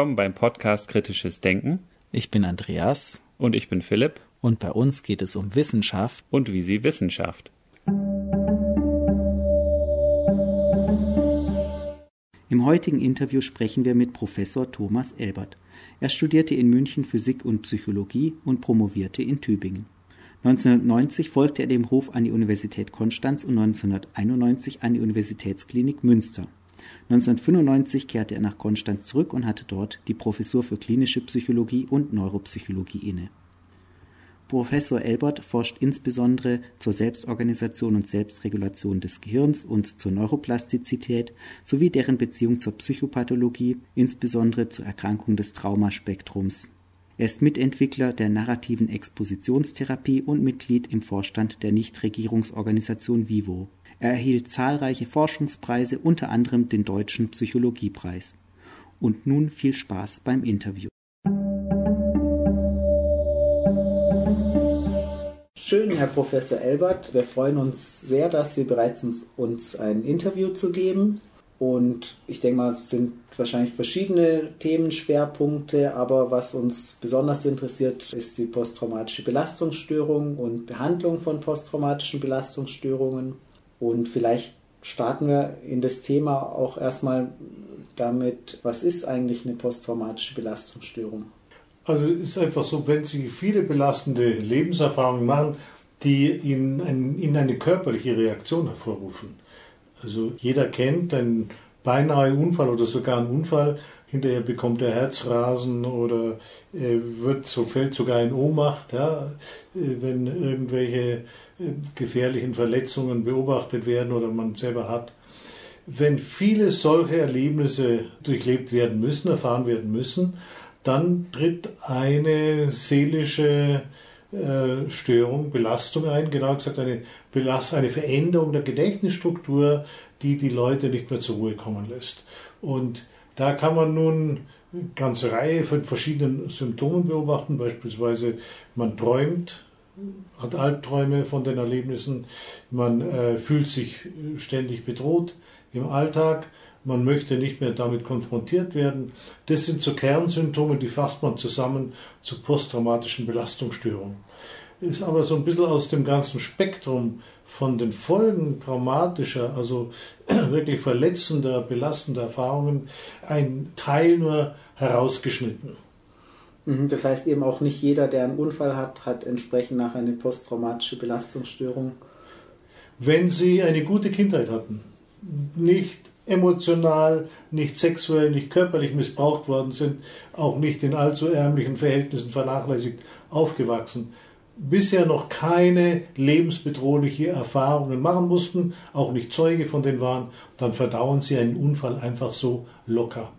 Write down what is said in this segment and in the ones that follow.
Willkommen beim Podcast Kritisches Denken. Ich bin Andreas. Und ich bin Philipp. Und bei uns geht es um Wissenschaft. Und wie sie Wissenschaft. Im heutigen Interview sprechen wir mit Professor Thomas Elbert. Er studierte in München Physik und Psychologie und promovierte in Tübingen. 1990 folgte er dem Ruf an die Universität Konstanz und 1991 an die Universitätsklinik Münster. 1995 kehrte er nach Konstanz zurück und hatte dort die Professur für klinische Psychologie und Neuropsychologie inne. Professor Elbert forscht insbesondere zur Selbstorganisation und Selbstregulation des Gehirns und zur Neuroplastizität sowie deren Beziehung zur Psychopathologie, insbesondere zur Erkrankung des Traumaspektrums. Er ist Mitentwickler der narrativen Expositionstherapie und Mitglied im Vorstand der Nichtregierungsorganisation Vivo. Er erhielt zahlreiche Forschungspreise, unter anderem den Deutschen Psychologiepreis. Und nun viel Spaß beim Interview. Schön, Herr Professor Elbert. Wir freuen uns sehr, dass Sie bereit sind, uns ein Interview zu geben. Und ich denke mal, es sind wahrscheinlich verschiedene Themenschwerpunkte, aber was uns besonders interessiert, ist die posttraumatische Belastungsstörung und Behandlung von posttraumatischen Belastungsstörungen. Und vielleicht starten wir in das Thema auch erstmal damit, was ist eigentlich eine posttraumatische Belastungsstörung? Also es ist einfach so, wenn Sie viele belastende Lebenserfahrungen machen, die in eine körperliche Reaktion hervorrufen. Also jeder kennt einen beinahe Unfall oder sogar einen Unfall, hinterher bekommt er Herzrasen oder wird so fällt sogar in Ohnmacht, ja, wenn irgendwelche gefährlichen Verletzungen beobachtet werden oder man selber hat. Wenn viele solche Erlebnisse durchlebt werden müssen, erfahren werden müssen, dann tritt eine seelische äh, Störung, Belastung ein, genau gesagt eine, Belast eine Veränderung der Gedächtnisstruktur, die die Leute nicht mehr zur Ruhe kommen lässt. Und da kann man nun eine ganze Reihe von verschiedenen Symptomen beobachten, beispielsweise man träumt hat Albträume von den Erlebnissen, man äh, fühlt sich ständig bedroht im Alltag, man möchte nicht mehr damit konfrontiert werden. Das sind so Kernsymptome, die fasst man zusammen zu posttraumatischen Belastungsstörungen. Ist aber so ein bisschen aus dem ganzen Spektrum von den Folgen traumatischer, also wirklich verletzender, belastender Erfahrungen ein Teil nur herausgeschnitten. Mhm, das heißt eben auch nicht jeder, der einen Unfall hat, hat entsprechend nach eine posttraumatische Belastungsstörung. Wenn Sie eine gute Kindheit hatten, nicht emotional, nicht sexuell, nicht körperlich missbraucht worden sind, auch nicht in allzu ärmlichen Verhältnissen vernachlässigt aufgewachsen, bisher noch keine lebensbedrohliche Erfahrungen machen mussten, auch nicht Zeuge von denen waren, dann verdauern sie einen Unfall einfach so locker.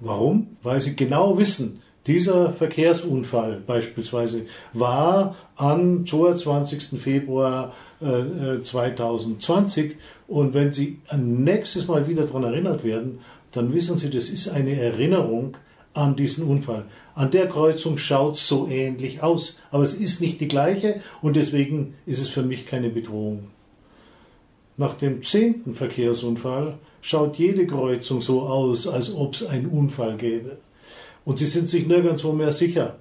Warum? Weil sie genau wissen, dieser Verkehrsunfall beispielsweise war am 22. Februar äh, 2020 äh, und wenn Sie nächstes Mal wieder daran erinnert werden, dann wissen Sie, das ist eine Erinnerung an diesen Unfall. An der Kreuzung schaut so ähnlich aus, aber es ist nicht die gleiche und deswegen ist es für mich keine Bedrohung. Nach dem zehnten Verkehrsunfall schaut jede Kreuzung so aus, als ob es einen Unfall gäbe. Und sie sind sich nirgendwo mehr sicher,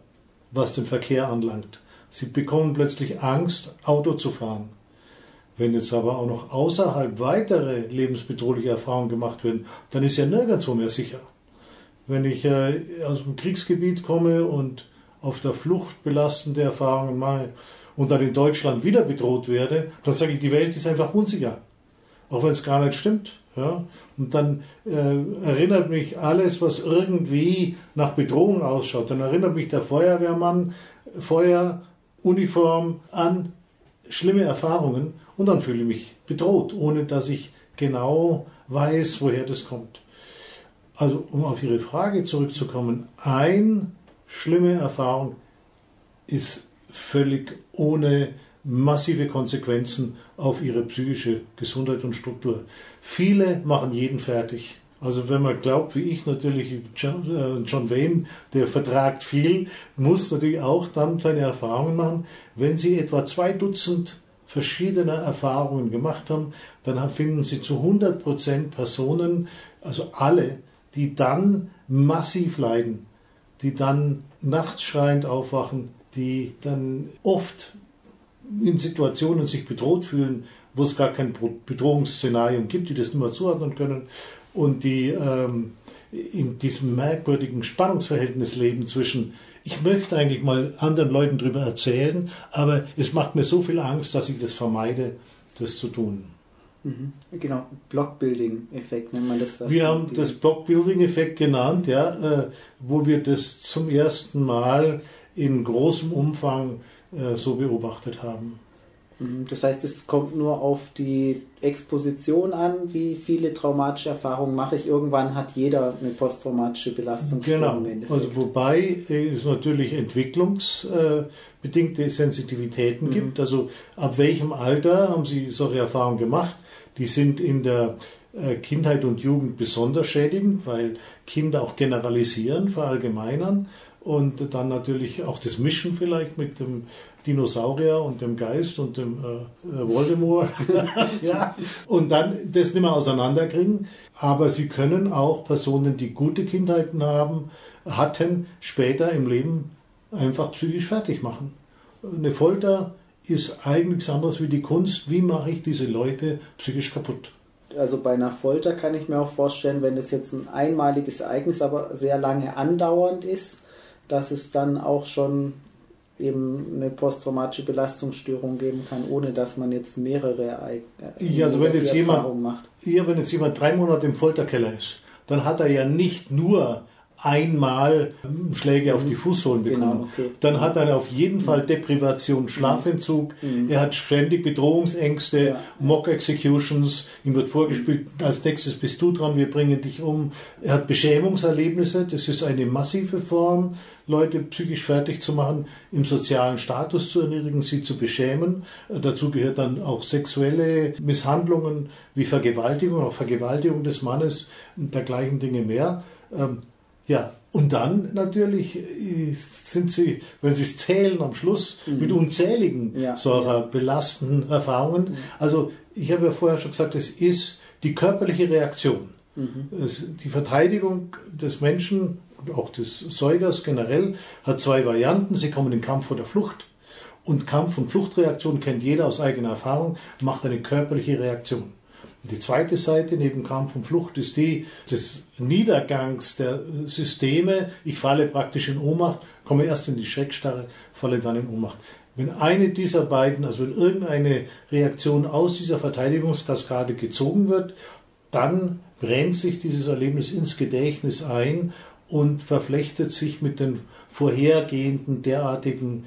was den Verkehr anlangt. Sie bekommen plötzlich Angst, Auto zu fahren. Wenn jetzt aber auch noch außerhalb weitere lebensbedrohliche Erfahrungen gemacht werden, dann ist ja nirgendwo mehr sicher. Wenn ich äh, aus dem Kriegsgebiet komme und auf der Flucht belastende Erfahrungen mache und dann in Deutschland wieder bedroht werde, dann sage ich, die Welt ist einfach unsicher. Auch wenn es gar nicht stimmt. Ja? Und dann äh, erinnert mich alles, was irgendwie nach Bedrohung ausschaut, dann erinnert mich der Feuerwehrmann, Feueruniform an schlimme Erfahrungen und dann fühle ich mich bedroht, ohne dass ich genau weiß, woher das kommt. Also um auf Ihre Frage zurückzukommen, eine schlimme Erfahrung ist völlig ohne massive Konsequenzen auf ihre psychische Gesundheit und Struktur. Viele machen jeden fertig. Also wenn man glaubt, wie ich natürlich, John, äh, John Wayne, der vertragt viel, muss natürlich auch dann seine Erfahrungen machen. Wenn Sie etwa zwei Dutzend verschiedene Erfahrungen gemacht haben, dann finden Sie zu 100 Prozent Personen, also alle, die dann massiv leiden, die dann nachts schreiend aufwachen, die dann oft in Situationen sich bedroht fühlen, wo es gar kein Bedrohungsszenario gibt, die das nicht mehr zuordnen können und die ähm, in diesem merkwürdigen Spannungsverhältnis leben zwischen, ich möchte eigentlich mal anderen Leuten darüber erzählen, aber es macht mir so viel Angst, dass ich das vermeide, das zu tun. Mhm. Genau, Blockbuilding-Effekt nennt man das. wir haben das Blockbuilding-Effekt genannt, ja, äh, wo wir das zum ersten Mal in großem Umfang äh, so beobachtet haben. Mhm. Das heißt, es kommt nur auf die Exposition an, wie viele traumatische Erfahrungen mache ich. Irgendwann hat jeder eine posttraumatische Belastungsstörung genau. Also wobei es natürlich entwicklungsbedingte Sensitivitäten mhm. gibt. Also ab welchem Alter haben Sie solche Erfahrungen gemacht? Die sind in der äh, Kindheit und Jugend besonders schädigend, weil Kinder auch generalisieren, verallgemeinern und dann natürlich auch das Mischen vielleicht mit dem Dinosaurier und dem Geist und dem äh, äh Voldemort. ja. Und dann das nicht mehr auseinanderkriegen. Aber sie können auch Personen, die gute Kindheiten haben, hatten, später im Leben einfach psychisch fertig machen. Eine Folter ist eigentlich nichts anderes wie die Kunst. Wie mache ich diese Leute psychisch kaputt? Also bei einer Folter kann ich mir auch vorstellen, wenn das jetzt ein einmaliges Ereignis, aber sehr lange andauernd ist, dass es dann auch schon eben eine posttraumatische Belastungsstörung geben kann, ohne dass man jetzt mehrere Ereignisse ja, also wenn jetzt jemand, macht. Ja, wenn jetzt jemand drei Monate im Folterkeller ist, dann hat er ja nicht nur einmal Schläge auf die Fußsohlen genau, bekommen. Genau, okay. Dann hat er auf jeden Fall mhm. Deprivation, mhm. Schlafentzug, mhm. er hat ständig Bedrohungsängste, ja. Mock Executions, ihm wird vorgespielt, als nächstes bist du dran, wir bringen dich um. Er hat Beschämungserlebnisse, das ist eine massive Form, Leute psychisch fertig zu machen, im sozialen Status zu erniedrigen, sie zu beschämen. Dazu gehört dann auch sexuelle Misshandlungen wie Vergewaltigung, auch Vergewaltigung des Mannes und dergleichen Dinge mehr. Ja, und dann natürlich äh, sind sie, wenn sie es zählen am Schluss, mhm. mit unzähligen ja, solcher ja. belastenden Erfahrungen. Mhm. Also ich habe ja vorher schon gesagt, es ist die körperliche Reaktion. Mhm. die Verteidigung des Menschen, auch des Säugers generell, hat zwei Varianten. Sie kommen in Kampf oder Flucht. Und Kampf- und Fluchtreaktion kennt jeder aus eigener Erfahrung, macht eine körperliche Reaktion. Die zweite Seite neben Kampf und Flucht ist die des Niedergangs der Systeme. Ich falle praktisch in Ohnmacht, komme erst in die Schreckstarre, falle dann in Ohnmacht. Wenn eine dieser beiden, also wenn irgendeine Reaktion aus dieser Verteidigungskaskade gezogen wird, dann brennt sich dieses Erlebnis ins Gedächtnis ein und verflechtet sich mit den vorhergehenden derartigen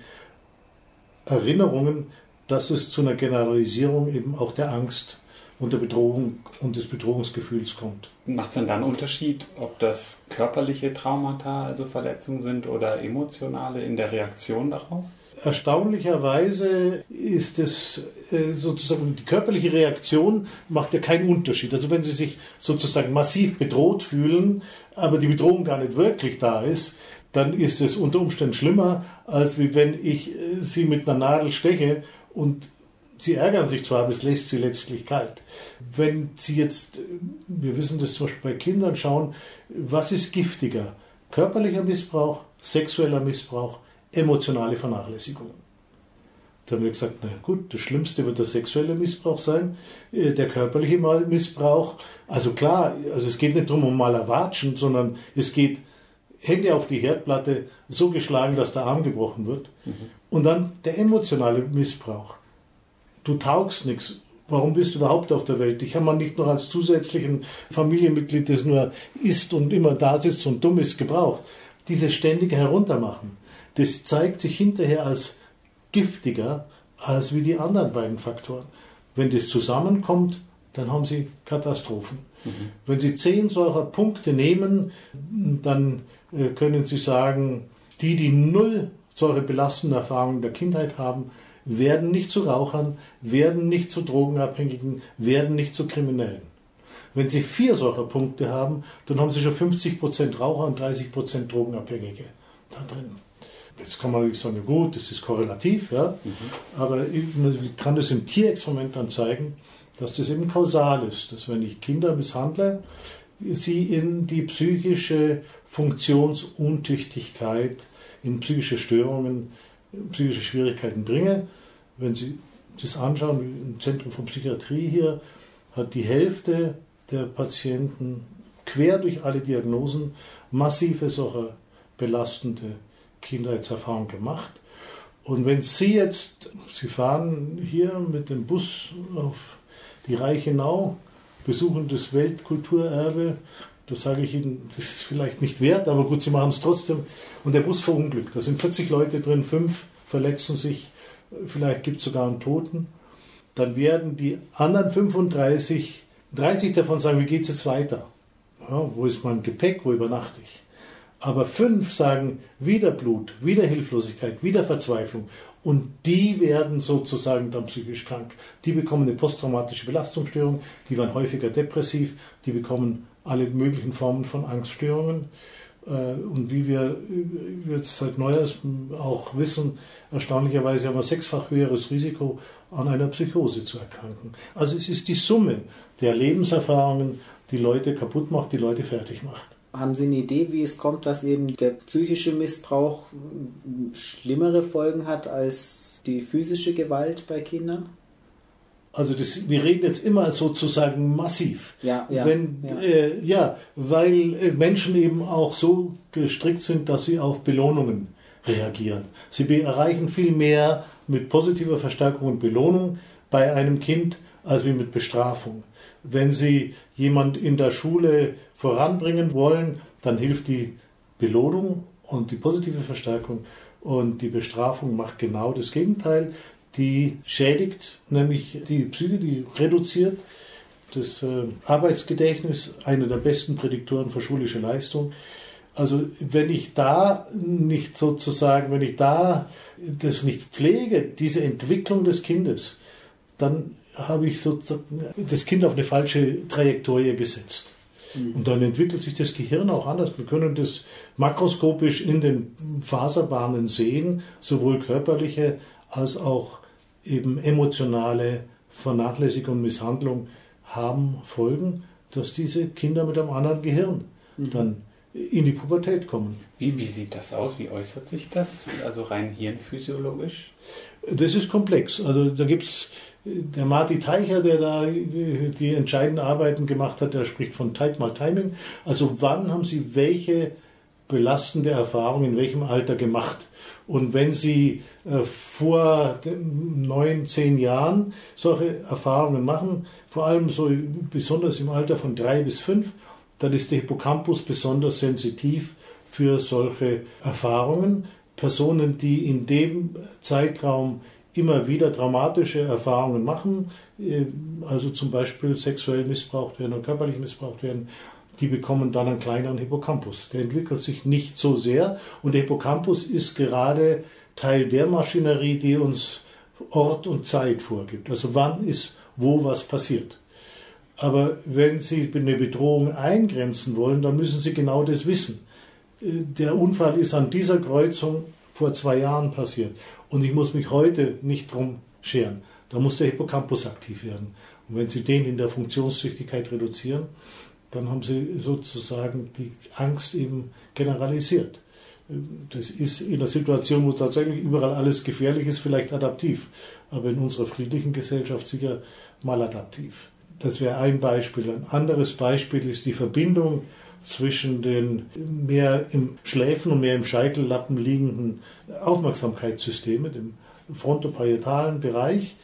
Erinnerungen, dass es zu einer Generalisierung eben auch der Angst und der Bedrohung und des Bedrohungsgefühls kommt. Macht es denn da einen Unterschied, ob das körperliche Traumata, also Verletzungen sind, oder emotionale in der Reaktion darauf? Erstaunlicherweise ist es äh, sozusagen, die körperliche Reaktion macht ja keinen Unterschied. Also wenn Sie sich sozusagen massiv bedroht fühlen, aber die Bedrohung gar nicht wirklich da ist, dann ist es unter Umständen schlimmer, als wie wenn ich äh, Sie mit einer Nadel steche und Sie ärgern sich zwar, aber es lässt sie letztlich kalt. Wenn Sie jetzt, wir wissen das zum Beispiel bei Kindern, schauen, was ist giftiger? Körperlicher Missbrauch, sexueller Missbrauch, emotionale Vernachlässigung. Da haben wir gesagt, na gut, das Schlimmste wird der sexuelle Missbrauch sein, äh, der körperliche Missbrauch. Also klar, also es geht nicht darum, um mal erwatschen, sondern es geht Hände auf die Herdplatte, so geschlagen, dass der Arm gebrochen wird. Mhm. Und dann der emotionale Missbrauch du taugst nichts. Warum bist du überhaupt auf der Welt? Ich habe mal nicht noch als zusätzlichen Familienmitglied, das nur isst und immer da sitzt und dumm ist, gebraucht. Diese ständige Heruntermachen, das zeigt sich hinterher als giftiger als wie die anderen beiden Faktoren. Wenn das zusammenkommt, dann haben sie Katastrophen. Mhm. Wenn Sie zehn solcher Punkte nehmen, dann äh, können Sie sagen, die, die null solche belastenden Erfahrungen der Kindheit haben, werden nicht zu Rauchern, werden nicht zu Drogenabhängigen, werden nicht zu Kriminellen. Wenn Sie vier solcher Punkte haben, dann haben Sie schon 50% Raucher und 30% Drogenabhängige da drin. Jetzt kann man natürlich sagen, gut, das ist korrelativ, ja, mhm. aber ich kann das im Tierexperiment dann zeigen, dass das eben kausal ist, dass wenn ich Kinder misshandle, sie in die psychische Funktionsuntüchtigkeit, in psychische Störungen, psychische Schwierigkeiten bringe. Wenn Sie das anschauen, im Zentrum von Psychiatrie hier, hat die Hälfte der Patienten quer durch alle Diagnosen massive solcher belastende Kindheitserfahrungen gemacht. Und wenn Sie jetzt, Sie fahren hier mit dem Bus auf die Reichenau, besuchen das Weltkulturerbe, das sage ich Ihnen, das ist vielleicht nicht wert, aber gut, Sie machen es trotzdem. Und der Bus verunglückt. Da sind 40 Leute drin, fünf verletzen sich, vielleicht gibt es sogar einen Toten. Dann werden die anderen 35, 30 davon sagen, wie geht es jetzt weiter? Ja, wo ist mein Gepäck, wo übernachte ich? Aber fünf sagen wieder Blut, wieder Hilflosigkeit, wieder Verzweiflung. Und die werden sozusagen dann psychisch krank. Die bekommen eine posttraumatische Belastungsstörung, die werden häufiger depressiv, die bekommen alle möglichen Formen von Angststörungen. Äh, und wie wir jetzt seit neuestem auch wissen, erstaunlicherweise haben wir sechsfach höheres Risiko, an einer Psychose zu erkranken. Also es ist die Summe der Lebenserfahrungen, die Leute kaputt macht, die Leute fertig macht. Haben Sie eine Idee, wie es kommt, dass eben der psychische Missbrauch schlimmere Folgen hat als die physische Gewalt bei Kindern? Also das, wir reden jetzt immer sozusagen massiv. Ja, ja, Wenn, ja. Äh, ja, weil äh, Menschen eben auch so gestrickt sind, dass sie auf Belohnungen reagieren. Sie erreichen viel mehr mit positiver Verstärkung und Belohnung bei einem Kind als wie mit Bestrafung. Wenn Sie jemand in der Schule voranbringen wollen, dann hilft die Belohnung und die positive Verstärkung und die Bestrafung macht genau das Gegenteil. Die schädigt nämlich die Psyche, die reduziert das äh, Arbeitsgedächtnis, einer der besten Prädiktoren für schulische Leistung. Also wenn ich da nicht sozusagen, wenn ich da das nicht pflege, diese Entwicklung des Kindes, dann habe ich sozusagen das Kind auf eine falsche Trajektorie gesetzt. Mhm. Und dann entwickelt sich das Gehirn auch anders. Wir können das makroskopisch in den Faserbahnen sehen, sowohl körperliche als auch eben emotionale Vernachlässigung und Misshandlung haben Folgen, dass diese Kinder mit einem anderen Gehirn mhm. dann in die Pubertät kommen. Wie, wie sieht das aus? Wie äußert sich das? Also rein hirnphysiologisch? Das ist komplex. Also da gibt es der Marty Teicher, der da die entscheidenden Arbeiten gemacht hat, der spricht von Type mal Timing. Also wann haben Sie welche belastende Erfahrung in welchem Alter gemacht? Und wenn Sie äh, vor neun, zehn Jahren solche Erfahrungen machen, vor allem so besonders im Alter von drei bis fünf, dann ist der Hippocampus besonders sensitiv für solche Erfahrungen. Personen, die in dem Zeitraum immer wieder traumatische Erfahrungen machen, äh, also zum Beispiel sexuell missbraucht werden oder körperlich missbraucht werden, die bekommen dann einen kleineren Hippocampus. Der entwickelt sich nicht so sehr und der Hippocampus ist gerade Teil der Maschinerie, die uns Ort und Zeit vorgibt. Also wann ist wo was passiert. Aber wenn Sie eine Bedrohung eingrenzen wollen, dann müssen Sie genau das wissen. Der Unfall ist an dieser Kreuzung vor zwei Jahren passiert und ich muss mich heute nicht drum scheren. Da muss der Hippocampus aktiv werden. Und wenn Sie den in der Funktionstüchtigkeit reduzieren, dann haben Sie sozusagen die Angst eben generalisiert. Das ist in der Situation, wo tatsächlich überall alles gefährlich ist, vielleicht adaptiv, aber in unserer friedlichen Gesellschaft sicher maladaptiv. Das wäre ein Beispiel. Ein anderes Beispiel ist die Verbindung zwischen den mehr im Schläfen und mehr im Scheitellappen liegenden Aufmerksamkeitssystemen, dem frontoparietalen Bereich,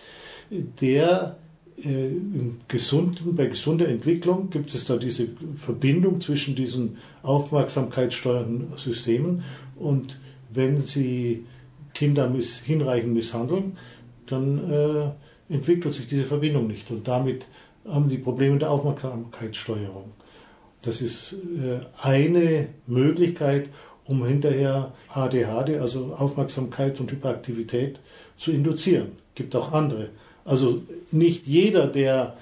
der gesunden, bei gesunder Entwicklung gibt es da diese Verbindung zwischen diesen aufmerksamkeitssteuernden Systemen und wenn Sie Kinder miss, hinreichend misshandeln, dann äh, entwickelt sich diese Verbindung nicht und damit haben Sie Probleme der Aufmerksamkeitssteuerung. Das ist äh, eine Möglichkeit, um hinterher ADHD, also Aufmerksamkeit und Hyperaktivität, zu induzieren. Gibt auch andere. Also nicht jeder, der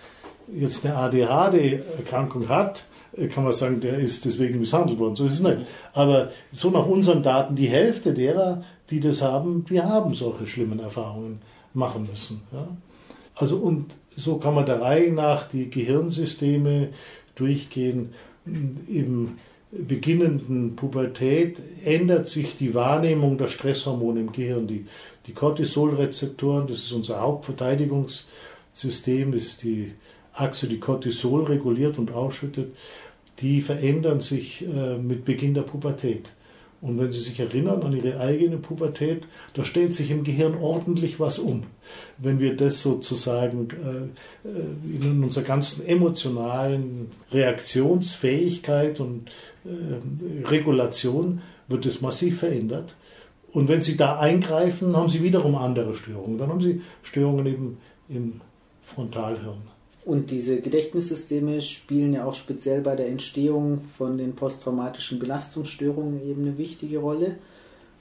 jetzt eine ADHD-Erkrankung hat, äh, kann man sagen, der ist deswegen misshandelt worden. So ist es nicht. Aber so nach unseren Daten, die Hälfte derer, die das haben, die haben solche schlimmen Erfahrungen machen müssen. Ja? Also und so kann man der Reihe nach die Gehirnsysteme durchgehen im beginnenden Pubertät ändert sich die Wahrnehmung der Stresshormone im Gehirn. Die, die Cortisolrezeptoren, das ist unser Hauptverteidigungssystem, ist die Achse, die Cortisol reguliert und ausschüttet, die verändern sich äh, mit Beginn der Pubertät. Und wenn Sie sich erinnern an Ihre eigene Pubertät, da stellt sich im Gehirn ordentlich was um. Wenn wir das sozusagen äh, äh in unserer ganzen emotionalen Reaktionsfähigkeit und äh, Regulation wird es massiv verändert. Und wenn Sie da eingreifen, haben Sie wiederum andere Störungen. Dann haben Sie Störungen eben im Frontalhirn. Und diese Gedächtnissysteme spielen ja auch speziell bei der Entstehung von den posttraumatischen Belastungsstörungen eben eine wichtige Rolle.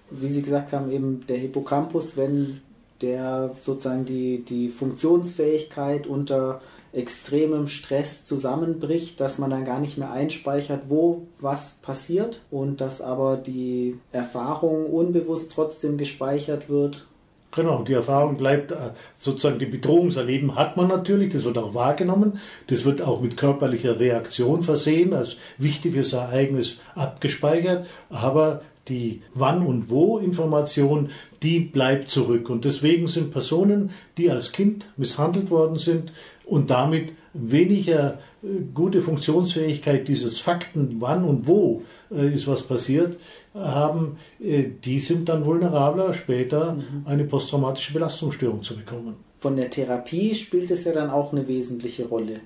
Wie Sie gesagt haben, eben der Hippocampus, wenn der sozusagen die, die Funktionsfähigkeit unter extremem Stress zusammenbricht, dass man dann gar nicht mehr einspeichert, wo was passiert und dass aber die Erfahrung unbewusst trotzdem gespeichert wird Genau, die Erfahrung bleibt äh, sozusagen, die Bedrohungserleben hat man natürlich, das wird auch wahrgenommen, das wird auch mit körperlicher Reaktion versehen, als wichtiges Ereignis abgespeichert, aber die Wann- und Wo-Information, die bleibt zurück. Und deswegen sind Personen, die als Kind misshandelt worden sind und damit weniger äh, gute Funktionsfähigkeit dieses Fakten, wann und wo äh, ist was passiert, haben, äh, die sind dann vulnerabler, später mhm. eine posttraumatische Belastungsstörung zu bekommen. Von der Therapie spielt es ja dann auch eine wesentliche Rolle,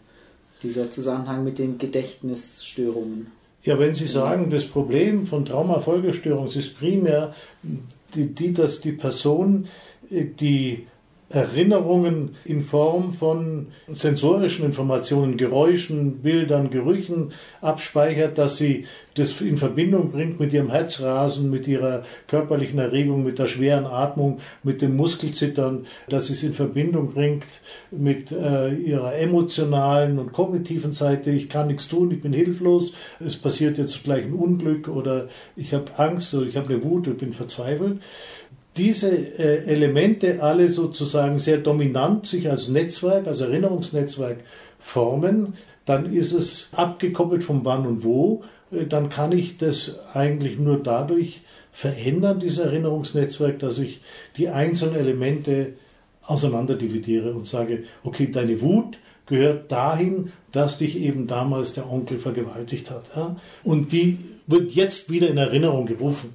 dieser Zusammenhang mit den Gedächtnisstörungen. Ja, wenn Sie sagen, das Problem von Traumafolgestörung ist primär, die, die, dass die Person die Erinnerungen in Form von sensorischen Informationen, Geräuschen, Bildern, Gerüchen abspeichert, dass sie das in Verbindung bringt mit ihrem Herzrasen, mit ihrer körperlichen Erregung, mit der schweren Atmung, mit dem Muskelzittern, dass sie es in Verbindung bringt mit äh, ihrer emotionalen und kognitiven Seite. Ich kann nichts tun, ich bin hilflos, es passiert jetzt gleich ein Unglück oder ich habe Angst oder ich habe eine Wut und bin verzweifelt diese äh, Elemente alle sozusagen sehr dominant sich als Netzwerk, als Erinnerungsnetzwerk formen, dann ist es abgekoppelt vom Wann und Wo. Äh, dann kann ich das eigentlich nur dadurch verändern, dieses Erinnerungsnetzwerk, dass ich die einzelnen Elemente auseinanderdividiere und sage, okay, deine Wut gehört dahin, dass dich eben damals der Onkel vergewaltigt hat. Ja? Und die wird jetzt wieder in Erinnerung gerufen.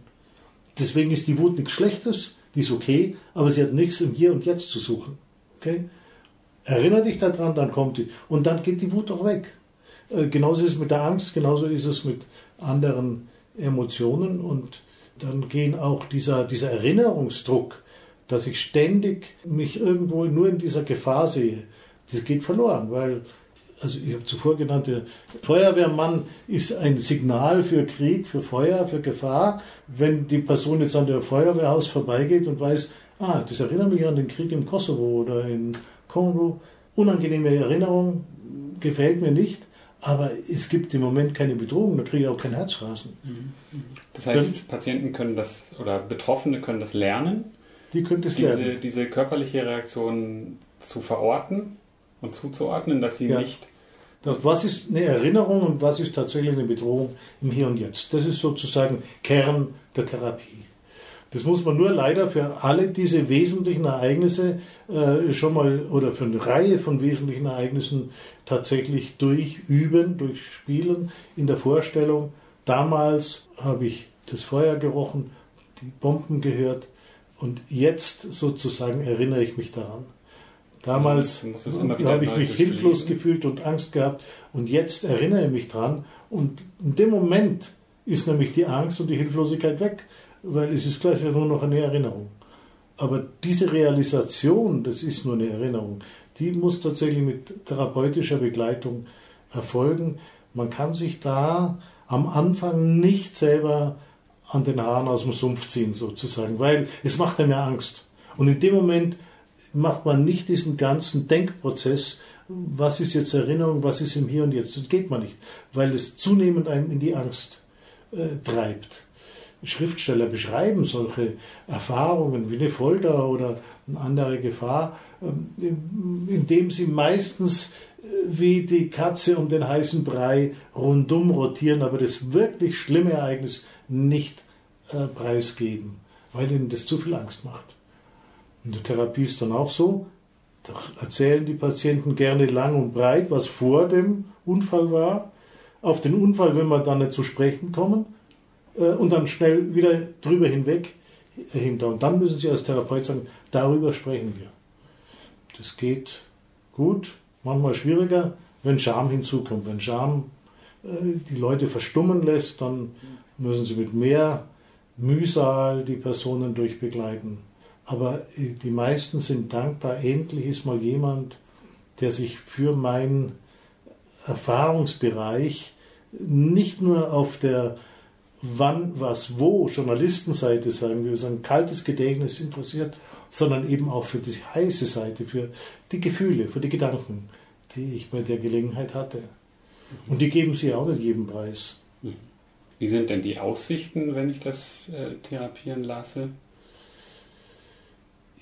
Deswegen ist die Wut nichts Schlechtes, die ist okay, aber sie hat nichts im Hier und Jetzt zu suchen. Okay? Erinnere dich daran, dann kommt die. Und dann geht die Wut auch weg. Äh, genauso ist es mit der Angst, genauso ist es mit anderen Emotionen und dann gehen auch dieser, dieser Erinnerungsdruck, dass ich ständig mich irgendwo nur in dieser Gefahr sehe, das geht verloren, weil also ich habe zuvor genannte Feuerwehrmann ist ein Signal für Krieg, für Feuer, für Gefahr. Wenn die Person jetzt an der Feuerwehrhaus vorbeigeht und weiß, ah, das erinnert mich an den Krieg im Kosovo oder in Kongo, unangenehme Erinnerung, gefällt mir nicht, aber es gibt im Moment keine Bedrohung, da kriege ich auch kein Herzrasen. Das heißt, Dann, Patienten können das oder Betroffene können das lernen, die können das diese, lernen. diese körperliche Reaktion zu verorten und zuzuordnen, dass sie ja. nicht was ist eine Erinnerung und was ist tatsächlich eine Bedrohung im Hier und Jetzt? Das ist sozusagen Kern der Therapie. Das muss man nur leider für alle diese wesentlichen Ereignisse äh, schon mal oder für eine Reihe von wesentlichen Ereignissen tatsächlich durchüben, durchspielen in der Vorstellung. Damals habe ich das Feuer gerochen, die Bomben gehört und jetzt sozusagen erinnere ich mich daran. Damals habe ich mich hilflos gefühlt und Angst gehabt und jetzt erinnere ich mich dran und in dem Moment ist nämlich die Angst und die Hilflosigkeit weg, weil es ist gleich nur noch eine Erinnerung. Aber diese Realisation, das ist nur eine Erinnerung, die muss tatsächlich mit therapeutischer Begleitung erfolgen. Man kann sich da am Anfang nicht selber an den Haaren aus dem Sumpf ziehen, sozusagen, weil es macht einem ja Angst. Und in dem Moment macht man nicht diesen ganzen Denkprozess, was ist jetzt Erinnerung, was ist im Hier und Jetzt. Das geht man nicht, weil es zunehmend einem in die Angst äh, treibt. Schriftsteller beschreiben solche Erfahrungen wie eine Folter oder eine andere Gefahr, ähm, indem sie meistens wie die Katze um den heißen Brei rundum rotieren, aber das wirklich schlimme Ereignis nicht äh, preisgeben, weil ihnen das zu viel Angst macht. In der Therapie ist dann auch so, da erzählen die Patienten gerne lang und breit, was vor dem Unfall war. Auf den Unfall will man dann nicht zu sprechen kommen äh, und dann schnell wieder drüber hinweg hinter. Und dann müssen Sie als Therapeut sagen, darüber sprechen wir. Das geht gut, manchmal schwieriger, wenn Scham hinzukommt. Wenn Scham äh, die Leute verstummen lässt, dann müssen Sie mit mehr Mühsal die Personen durchbegleiten. Aber äh, die meisten sind dankbar, endlich ist mal jemand, der sich für meinen Erfahrungsbereich nicht nur auf der wann, was, wo, Journalistenseite, sagen wir, so ein kaltes Gedächtnis interessiert, sondern eben auch für die heiße Seite, für die Gefühle, für die Gedanken, die ich bei der Gelegenheit hatte. Und die geben sie auch nicht jedem Preis. Wie sind denn die Aussichten, wenn ich das äh, therapieren lasse?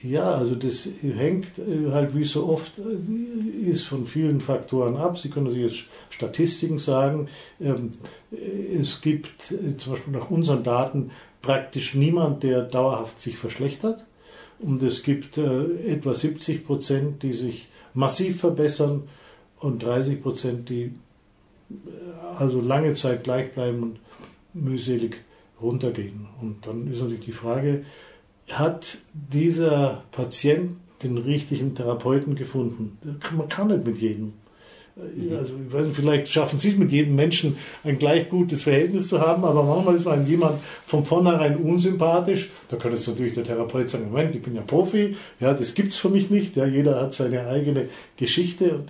Ja, also das hängt äh, halt wie so oft äh, ist von vielen Faktoren ab. Sie können sich jetzt Statistiken sagen. Ähm, es gibt äh, zum Beispiel nach unseren Daten praktisch niemand, der dauerhaft sich verschlechtert. Und es gibt etwa 70 Prozent, die sich massiv verbessern und 30 Prozent, die also lange Zeit gleich bleiben und mühselig runtergehen. Und dann ist natürlich die Frage, hat dieser Patient den richtigen Therapeuten gefunden. Man kann nicht mit jedem. Mhm. Also, ich weiß nicht, vielleicht schaffen Sie es mit jedem Menschen ein gleich gutes Verhältnis zu haben, aber manchmal ist man jemand von vornherein unsympathisch. Da könnte es natürlich der Therapeut sagen: Moment, ich bin ja Profi, ja, das gibt es für mich nicht. Ja, jeder hat seine eigene Geschichte.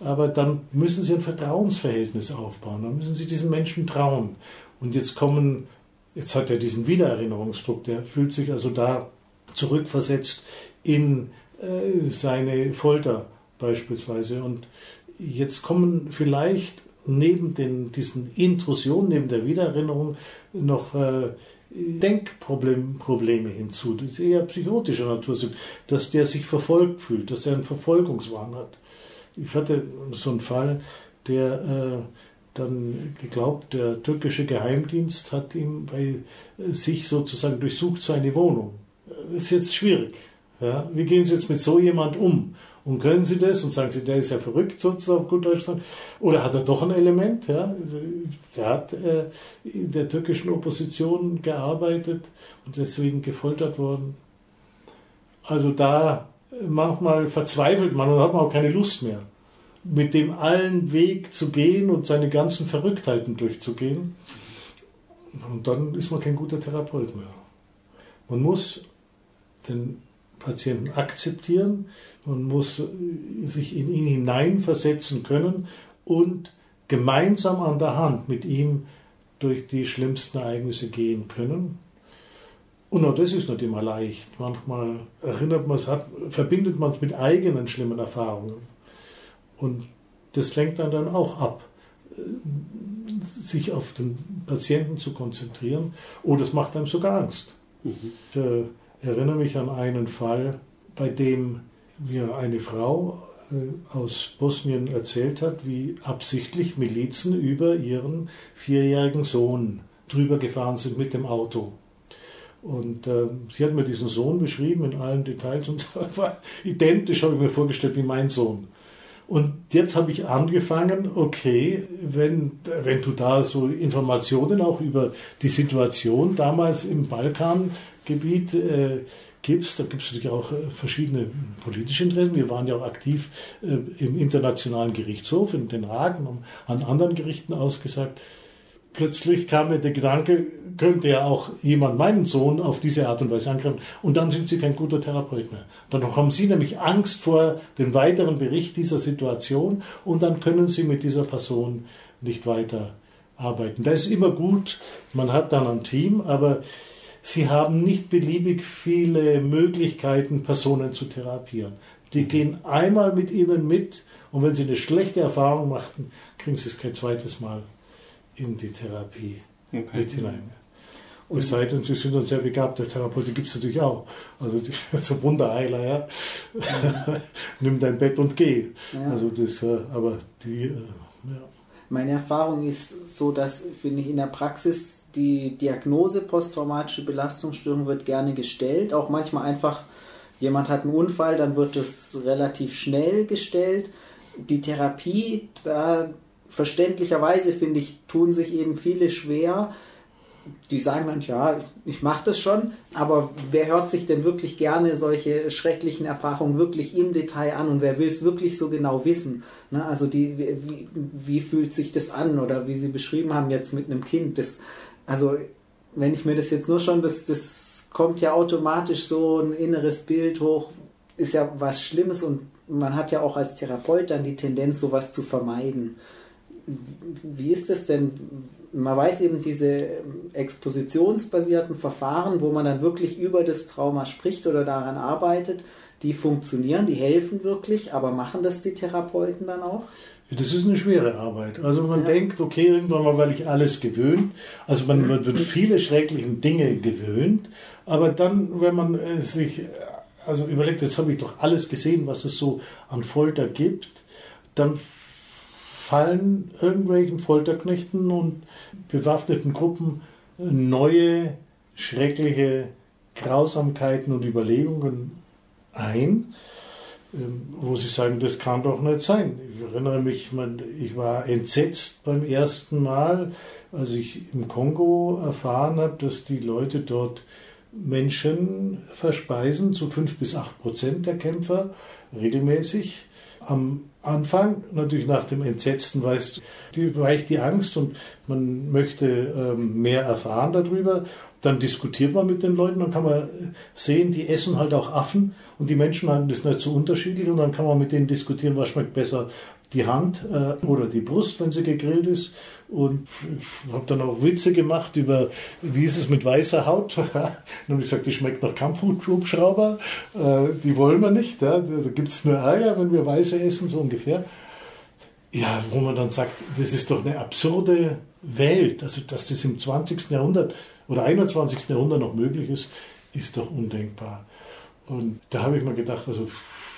Aber dann müssen Sie ein Vertrauensverhältnis aufbauen. Dann müssen Sie diesen Menschen trauen. Und jetzt kommen Jetzt hat er diesen Wiedererinnerungsdruck, der fühlt sich also da zurückversetzt in äh, seine Folter beispielsweise. Und jetzt kommen vielleicht neben den, diesen Intrusionen, neben der Wiedererinnerung noch äh, Denkprobleme hinzu, die eher psychotischer Natur sind, dass der sich verfolgt fühlt, dass er einen Verfolgungswahn hat. Ich hatte so einen Fall, der äh, dann geglaubt, der türkische Geheimdienst hat ihm bei sich sozusagen durchsucht seine Wohnung. Das ist jetzt schwierig. Ja? Wie gehen Sie jetzt mit so jemand um? Und können Sie das? Und sagen Sie, der ist ja verrückt, sozusagen auf gut Deutsch. Oder hat er doch ein Element? Ja? Also, der hat äh, in der türkischen Opposition gearbeitet und deswegen gefoltert worden. Also da manchmal verzweifelt man und hat man auch keine Lust mehr mit dem allen Weg zu gehen und seine ganzen Verrücktheiten durchzugehen. Und dann ist man kein guter Therapeut mehr. Man muss den Patienten akzeptieren, man muss sich in ihn hineinversetzen können und gemeinsam an der Hand mit ihm durch die schlimmsten Ereignisse gehen können. Und auch das ist nicht immer leicht. Manchmal erinnert man es, verbindet man es mit eigenen schlimmen Erfahrungen. Und das lenkt dann, dann auch ab, sich auf den Patienten zu konzentrieren. Oder es macht einem sogar Angst. Mhm. Ich äh, erinnere mich an einen Fall, bei dem mir eine Frau äh, aus Bosnien erzählt hat, wie absichtlich Milizen über ihren vierjährigen Sohn drüber gefahren sind mit dem Auto. Und äh, sie hat mir diesen Sohn beschrieben in allen Details und war identisch, habe ich mir vorgestellt, wie mein Sohn. Und jetzt habe ich angefangen, okay, wenn, wenn du da so Informationen auch über die Situation damals im Balkangebiet äh, gibst, da gibt es natürlich auch äh, verschiedene politische Interessen. Wir waren ja auch aktiv äh, im Internationalen Gerichtshof in Den Haag haben an anderen Gerichten ausgesagt plötzlich kam mir der Gedanke, könnte ja auch jemand meinen Sohn auf diese Art und Weise angreifen. Und dann sind Sie kein guter Therapeut mehr. Dann haben Sie nämlich Angst vor dem weiteren Bericht dieser Situation und dann können Sie mit dieser Person nicht weiter arbeiten. Da ist immer gut, man hat dann ein Team, aber Sie haben nicht beliebig viele Möglichkeiten, Personen zu therapieren. Die gehen einmal mit Ihnen mit und wenn Sie eine schlechte Erfahrung machten, kriegen Sie es kein zweites Mal in die Therapie okay. mit hinein. Es sei denn, sie sind ein sehr begabter Therapeut, die gibt es natürlich auch. Also die, so Wunderheiler, ja. Mhm. Nimm dein Bett und geh. Ja. Also das, äh, aber die, äh, ja. Meine Erfahrung ist so, dass, finde ich, in der Praxis die Diagnose posttraumatische Belastungsstörung wird gerne gestellt, auch manchmal einfach, jemand hat einen Unfall, dann wird es relativ schnell gestellt. Die Therapie, da verständlicherweise finde ich, tun sich eben viele schwer, die sagen dann, ja, ich mache das schon, aber wer hört sich denn wirklich gerne solche schrecklichen Erfahrungen wirklich im Detail an und wer will es wirklich so genau wissen? Ne? Also die, wie, wie, fühlt sich das an oder wie Sie beschrieben haben jetzt mit einem Kind, das, also wenn ich mir das jetzt nur schon, das, das kommt ja automatisch so ein inneres Bild hoch, ist ja was Schlimmes und man hat ja auch als Therapeut dann die Tendenz, sowas zu vermeiden. Wie ist das denn? Man weiß eben diese expositionsbasierten Verfahren, wo man dann wirklich über das Trauma spricht oder daran arbeitet, die funktionieren, die helfen wirklich, aber machen das die Therapeuten dann auch? Das ist eine schwere Arbeit. Also man ja. denkt, okay, irgendwann mal, weil ich alles gewöhnt, also man, wird viele schrecklichen Dinge gewöhnt, aber dann, wenn man äh, sich also überlegt, jetzt habe ich doch alles gesehen, was es so an Folter gibt, dann fallen irgendwelchen Folterknechten und bewaffneten Gruppen neue schreckliche Grausamkeiten und Überlegungen ein, ähm, wo sie sagen, das kann doch nicht sein. Ich erinnere mich, ich war entsetzt beim ersten Mal, als ich im Kongo erfahren habe, dass die Leute dort Menschen verspeisen, zu fünf bis acht Prozent der Kämpfer regelmäßig. Am Anfang, natürlich nach dem Entsetzten, weißt, die, weicht die Angst und man möchte ähm, mehr erfahren darüber. Dann diskutiert man mit den Leuten, dann kann man sehen, die essen halt auch Affen und die Menschen haben das nicht so unterschiedlich und dann kann man mit denen diskutieren, was schmeckt besser, die Hand äh, oder die Brust, wenn sie gegrillt ist. Und ich habe dann auch Witze gemacht über, wie ist es mit weißer Haut. dann habe ich gesagt, die schmeckt nach Kampfhubschrauber. Äh, die wollen wir nicht. Ja. Da gibt es nur Ärger, wenn wir weiße essen, so ungefähr. Ja, wo man dann sagt, das ist doch eine absurde Welt. Also, dass das im 20. Jahrhundert oder 21. Jahrhundert noch möglich ist, ist doch undenkbar. Und da habe ich mir gedacht, also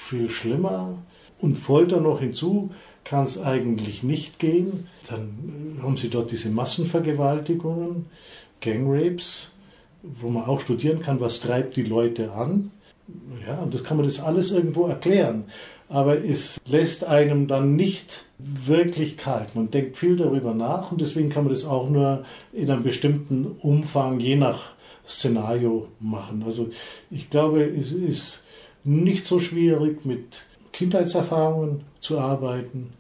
viel schlimmer und Folter noch hinzu kann es eigentlich nicht gehen. Dann haben sie dort diese Massenvergewaltigungen, Gangrapes, wo man auch studieren kann, was treibt die Leute an. Ja, und das kann man das alles irgendwo erklären. Aber es lässt einem dann nicht wirklich kalt. Man denkt viel darüber nach und deswegen kann man das auch nur in einem bestimmten Umfang, je nach Szenario machen. Also ich glaube, es ist nicht so schwierig mit Kindheitserfahrungen zu arbeiten.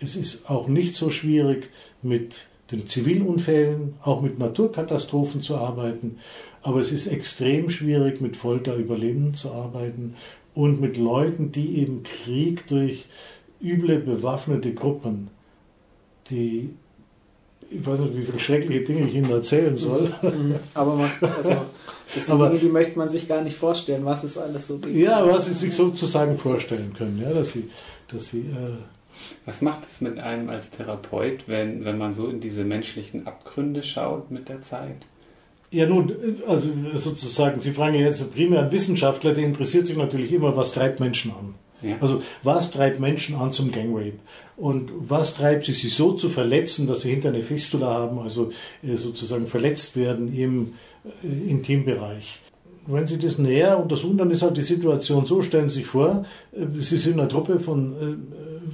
Es ist auch nicht so schwierig, mit den Zivilunfällen, auch mit Naturkatastrophen zu arbeiten. Aber es ist extrem schwierig, mit Folterüberlebenden zu arbeiten und mit Leuten, die eben Krieg durch üble bewaffnete Gruppen, die ich weiß nicht, wie viele schreckliche Dinge ich Ihnen erzählen soll. Aber man, also, das sind Aber, Dinge, die möchte man sich gar nicht vorstellen, was es alles so gibt. Ja, was Sie sich sozusagen vorstellen können, ja, dass Sie, dass Sie äh, was macht es mit einem als Therapeut, wenn, wenn man so in diese menschlichen Abgründe schaut mit der Zeit? Ja, nun, also sozusagen, Sie fragen ja jetzt primär einen Wissenschaftler, der interessiert sich natürlich immer, was treibt Menschen an. Ja. Also was treibt Menschen an zum Gangrape? Und was treibt sie, sie so zu verletzen, dass sie hinter eine Fistula haben, also äh, sozusagen verletzt werden im Intimbereich? Wenn Sie das näher untersuchen, dann ist halt die Situation so, stellen Sie sich vor, äh, Sie sind eine Truppe von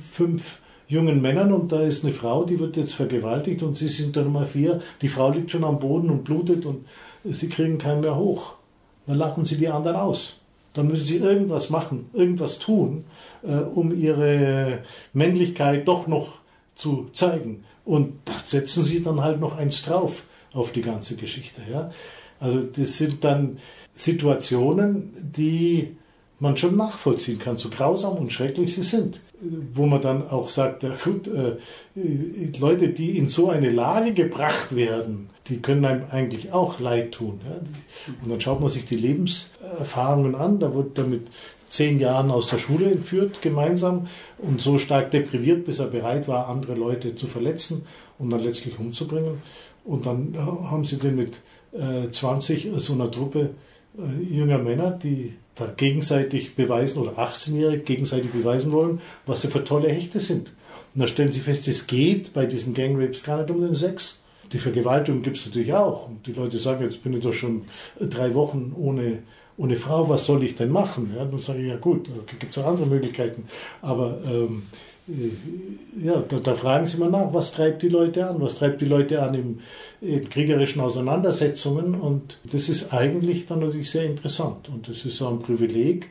fünf jungen Männern und da ist eine Frau, die wird jetzt vergewaltigt und Sie sind der Nummer vier. Die Frau liegt schon am Boden und blutet und Sie kriegen keinen mehr hoch. Dann lachen Sie die anderen aus dann müssen sie irgendwas machen, irgendwas tun, äh, um ihre Männlichkeit doch noch zu zeigen. Und da setzen sie dann halt noch eins drauf auf die ganze Geschichte. Ja? Also das sind dann Situationen, die man schon nachvollziehen kann, so grausam und schrecklich sie sind. Wo man dann auch sagt, ja gut, äh, Leute, die in so eine Lage gebracht werden, die können einem eigentlich auch leid tun. Ja? Und dann schaut man sich die Lebenserfahrungen an, da wurde er mit zehn Jahren aus der Schule entführt gemeinsam und so stark depriviert, bis er bereit war, andere Leute zu verletzen und dann letztlich umzubringen. Und dann haben sie den mit äh, 20 so einer Truppe äh, junger Männer, die da gegenseitig beweisen oder 18-Jährige gegenseitig beweisen wollen, was sie für tolle Hechte sind. Und dann stellen sie fest, es geht bei diesen Gangrapes gar nicht um den Sex. Die Vergewaltigung gibt es natürlich auch. Und die Leute sagen, jetzt bin ich doch schon drei Wochen ohne, ohne Frau, was soll ich denn machen? Ja, dann sage ich, ja gut, gibt es auch andere Möglichkeiten. Aber ähm, äh, ja, da, da, fragen Sie mal nach, was treibt die Leute an? Was treibt die Leute an im, in kriegerischen Auseinandersetzungen? Und das ist eigentlich dann natürlich sehr interessant. Und das ist auch ein Privileg,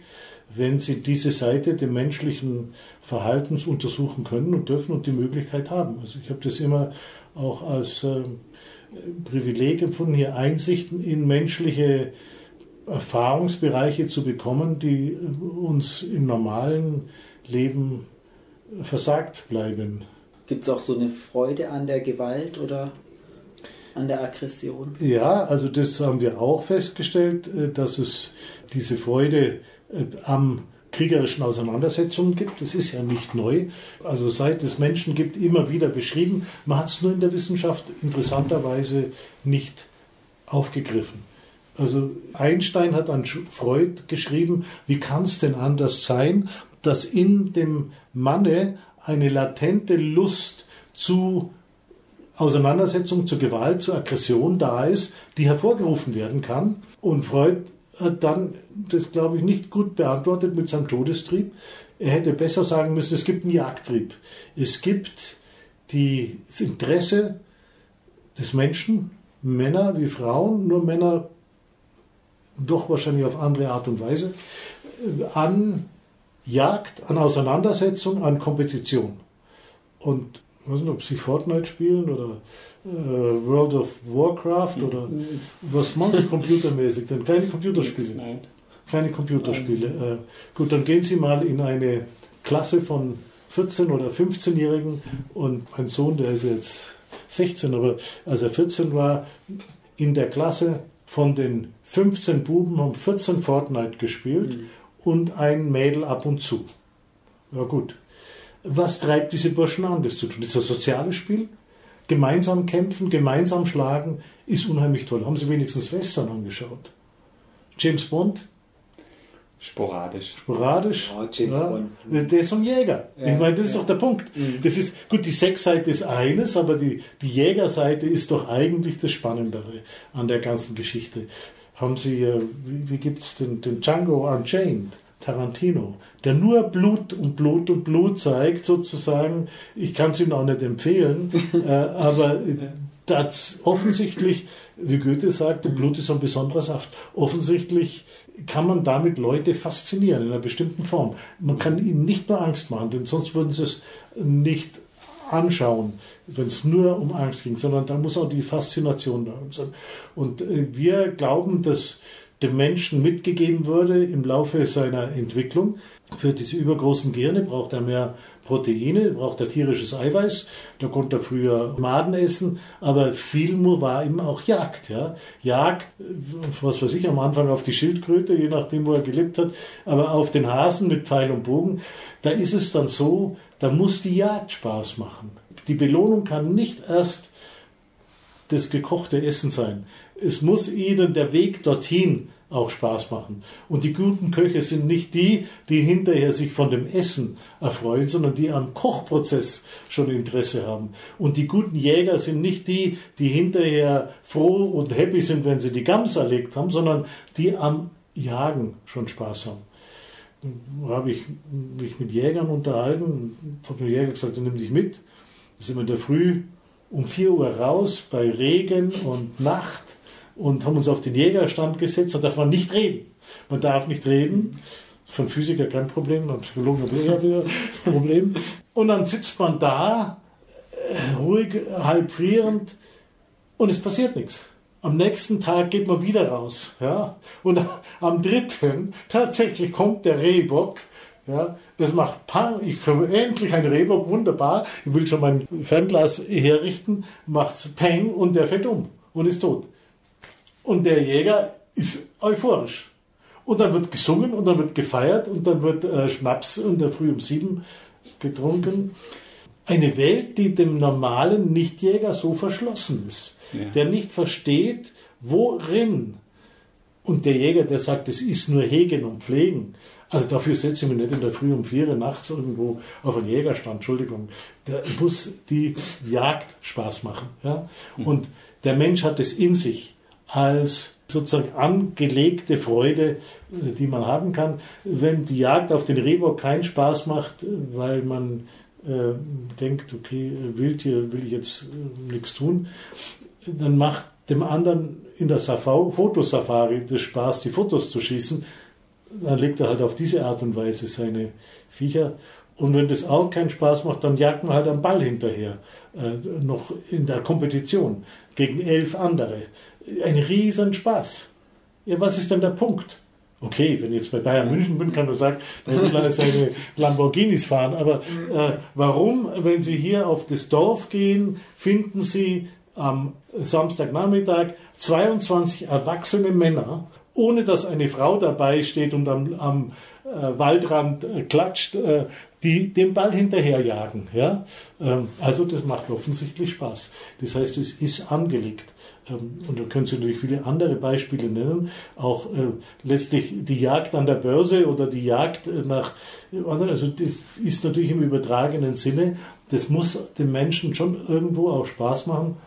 wenn Sie diese Seite des menschlichen Verhaltens untersuchen können und dürfen und die Möglichkeit haben. Also ich habe das immer auch als äh, Privileg empfunden, hier Einsichten in menschliche Erfahrungsbereiche zu bekommen, die uns im normalen Leben versagt bleiben. Gibt es auch so eine Freude an der Gewalt oder an der Aggression? Ja, also das haben wir auch festgestellt, äh, dass es diese Freude äh, am kriegerischen Auseinandersetzungen gibt. Das ist ja nicht neu. Also seit es Menschen gibt, immer wieder beschrieben. Man hat es nur in der Wissenschaft interessanterweise nicht aufgegriffen. Also Einstein hat an Freud geschrieben, wie kann es denn anders sein, dass in dem Manne eine latente Lust zu Auseinandersetzung, zu Gewalt, zu Aggression da ist, die hervorgerufen werden kann. Und Freud hat dann das, glaube ich, nicht gut beantwortet mit seinem Todestrieb. Er hätte besser sagen müssen, es gibt einen Jagdtrieb. Es gibt die, das Interesse des Menschen, Männer wie Frauen, nur Männer doch wahrscheinlich auf andere Art und Weise, an Jagd, an Auseinandersetzung, an Kompetition. Und ich weiß nicht, ob sie Fortnite spielen oder äh, World of Warcraft oder was machen sie computermäßig denn? Keine Computerspiele. Nein. Keine Computerspiele. Äh, gut, dann gehen Sie mal in eine Klasse von 14- oder 15-Jährigen und mein Sohn, der ist jetzt 16, aber als er 14 war, in der Klasse von den 15 Buben haben 14 Fortnite gespielt mhm und ein Mädel ab und zu. Ja gut. Was treibt diese Burschen an, das zu tun? Das ist ein soziales Spiel. Gemeinsam kämpfen, gemeinsam schlagen, ist unheimlich toll. Haben Sie wenigstens Western angeschaut? James Bond? Sporadisch. Sporadisch. Oh, James ja. Bond. Der ist so ein Jäger. Ja, ich meine, das ist doch der Punkt. Mhm. Das ist, gut, die Sexseite ist eines, aber die, die Jägerseite ist doch eigentlich das Spannendere an der ganzen Geschichte haben sie, wie, wie gibt es den, den Django Unchained, Tarantino, der nur Blut und Blut und Blut zeigt, sozusagen. Ich kann es Ihnen auch nicht empfehlen, äh, aber das offensichtlich, wie Goethe sagte, Blut ist ein besonderer Saft. Offensichtlich kann man damit Leute faszinieren in einer bestimmten Form. Man kann ihnen nicht nur Angst machen, denn sonst würden sie es nicht anschauen, wenn es nur um Angst ging, sondern da muss auch die Faszination da sein. Und äh, wir glauben, dass dem Menschen mitgegeben wurde im Laufe seiner Entwicklung. Für diese übergroßen Gehirne braucht er mehr Proteine, braucht er tierisches Eiweiß. Da konnte er früher Maden essen, aber viel war eben auch Jagd. Ja? Jagd, was weiß ich, am Anfang auf die Schildkröte, je nachdem, wo er gelebt hat, aber auf den Hasen mit Pfeil und Bogen. Da ist es dann so, da muss die Jagd Spaß machen. Die Belohnung kann nicht erst das gekochte Essen sein. Es muss ihnen der Weg dorthin auch Spaß machen. Und die guten Köche sind nicht die, die hinterher sich von dem Essen erfreuen, sondern die am Kochprozess schon Interesse haben. Und die guten Jäger sind nicht die, die hinterher froh und happy sind, wenn sie die Gams erlegt haben, sondern die am Jagen schon Spaß haben habe ich mich mit Jägern unterhalten. Habe mir Jäger gesagt, nimm dich mit. Sind wir in der Früh um 4 Uhr raus bei Regen und Nacht und haben uns auf den Jägerstand gesetzt. Da darf man nicht reden. Man darf nicht reden. Von Physiker kein Problem, von Psychologen ich wieder Problem. Und dann sitzt man da, äh, ruhig, halb frierend, und es passiert nichts. Am nächsten Tag geht man wieder raus. Ja? Und am dritten tatsächlich kommt der Rehbock. Ja? Das macht Pang, ich komme endlich ein Rehbock, wunderbar. Ich will schon mein Fernglas herrichten, macht's Peng und der fällt um und ist tot. Und der Jäger ist euphorisch. Und dann wird gesungen und dann wird gefeiert und dann wird äh, Schnaps in der Früh um sieben getrunken. Eine Welt, die dem normalen Nichtjäger so verschlossen ist, ja. der nicht versteht, Worin? Und der Jäger, der sagt, es ist nur Hegen und Pflegen. Also dafür setze ich mich nicht in der Früh um vier Uhr nachts irgendwo auf einen Jägerstand. Entschuldigung. Da muss die Jagd Spaß machen. Ja? Und der Mensch hat es in sich als sozusagen angelegte Freude, die man haben kann. Wenn die Jagd auf den Rehbock keinen Spaß macht, weil man äh, denkt, okay, Wildtier will ich jetzt äh, nichts tun, dann macht dem anderen in der Fotosafari das Spaß, die Fotos zu schießen. Dann legt er halt auf diese Art und Weise seine Viecher. Und wenn das auch keinen Spaß macht, dann jagt man halt am Ball hinterher. Äh, noch in der Kompetition gegen elf andere. Ein riesen Spaß. Ja, was ist denn der Punkt? Okay, wenn ich jetzt bei Bayern München bin, kann man sagen, dann will er seine Lamborghinis fahren. Aber äh, warum, wenn Sie hier auf das Dorf gehen, finden Sie am Samstagnachmittag 22 erwachsene Männer, ohne dass eine Frau dabei steht und am, am äh, Waldrand äh, klatscht, äh, die dem Ball hinterherjagen. Ja? Ähm, also das macht offensichtlich Spaß. Das heißt, es ist angelegt. Ähm, und da können Sie natürlich viele andere Beispiele nennen. Auch äh, letztlich die Jagd an der Börse oder die Jagd äh, nach anderen. Also das ist natürlich im übertragenen Sinne. Das muss dem Menschen schon irgendwo auch Spaß machen.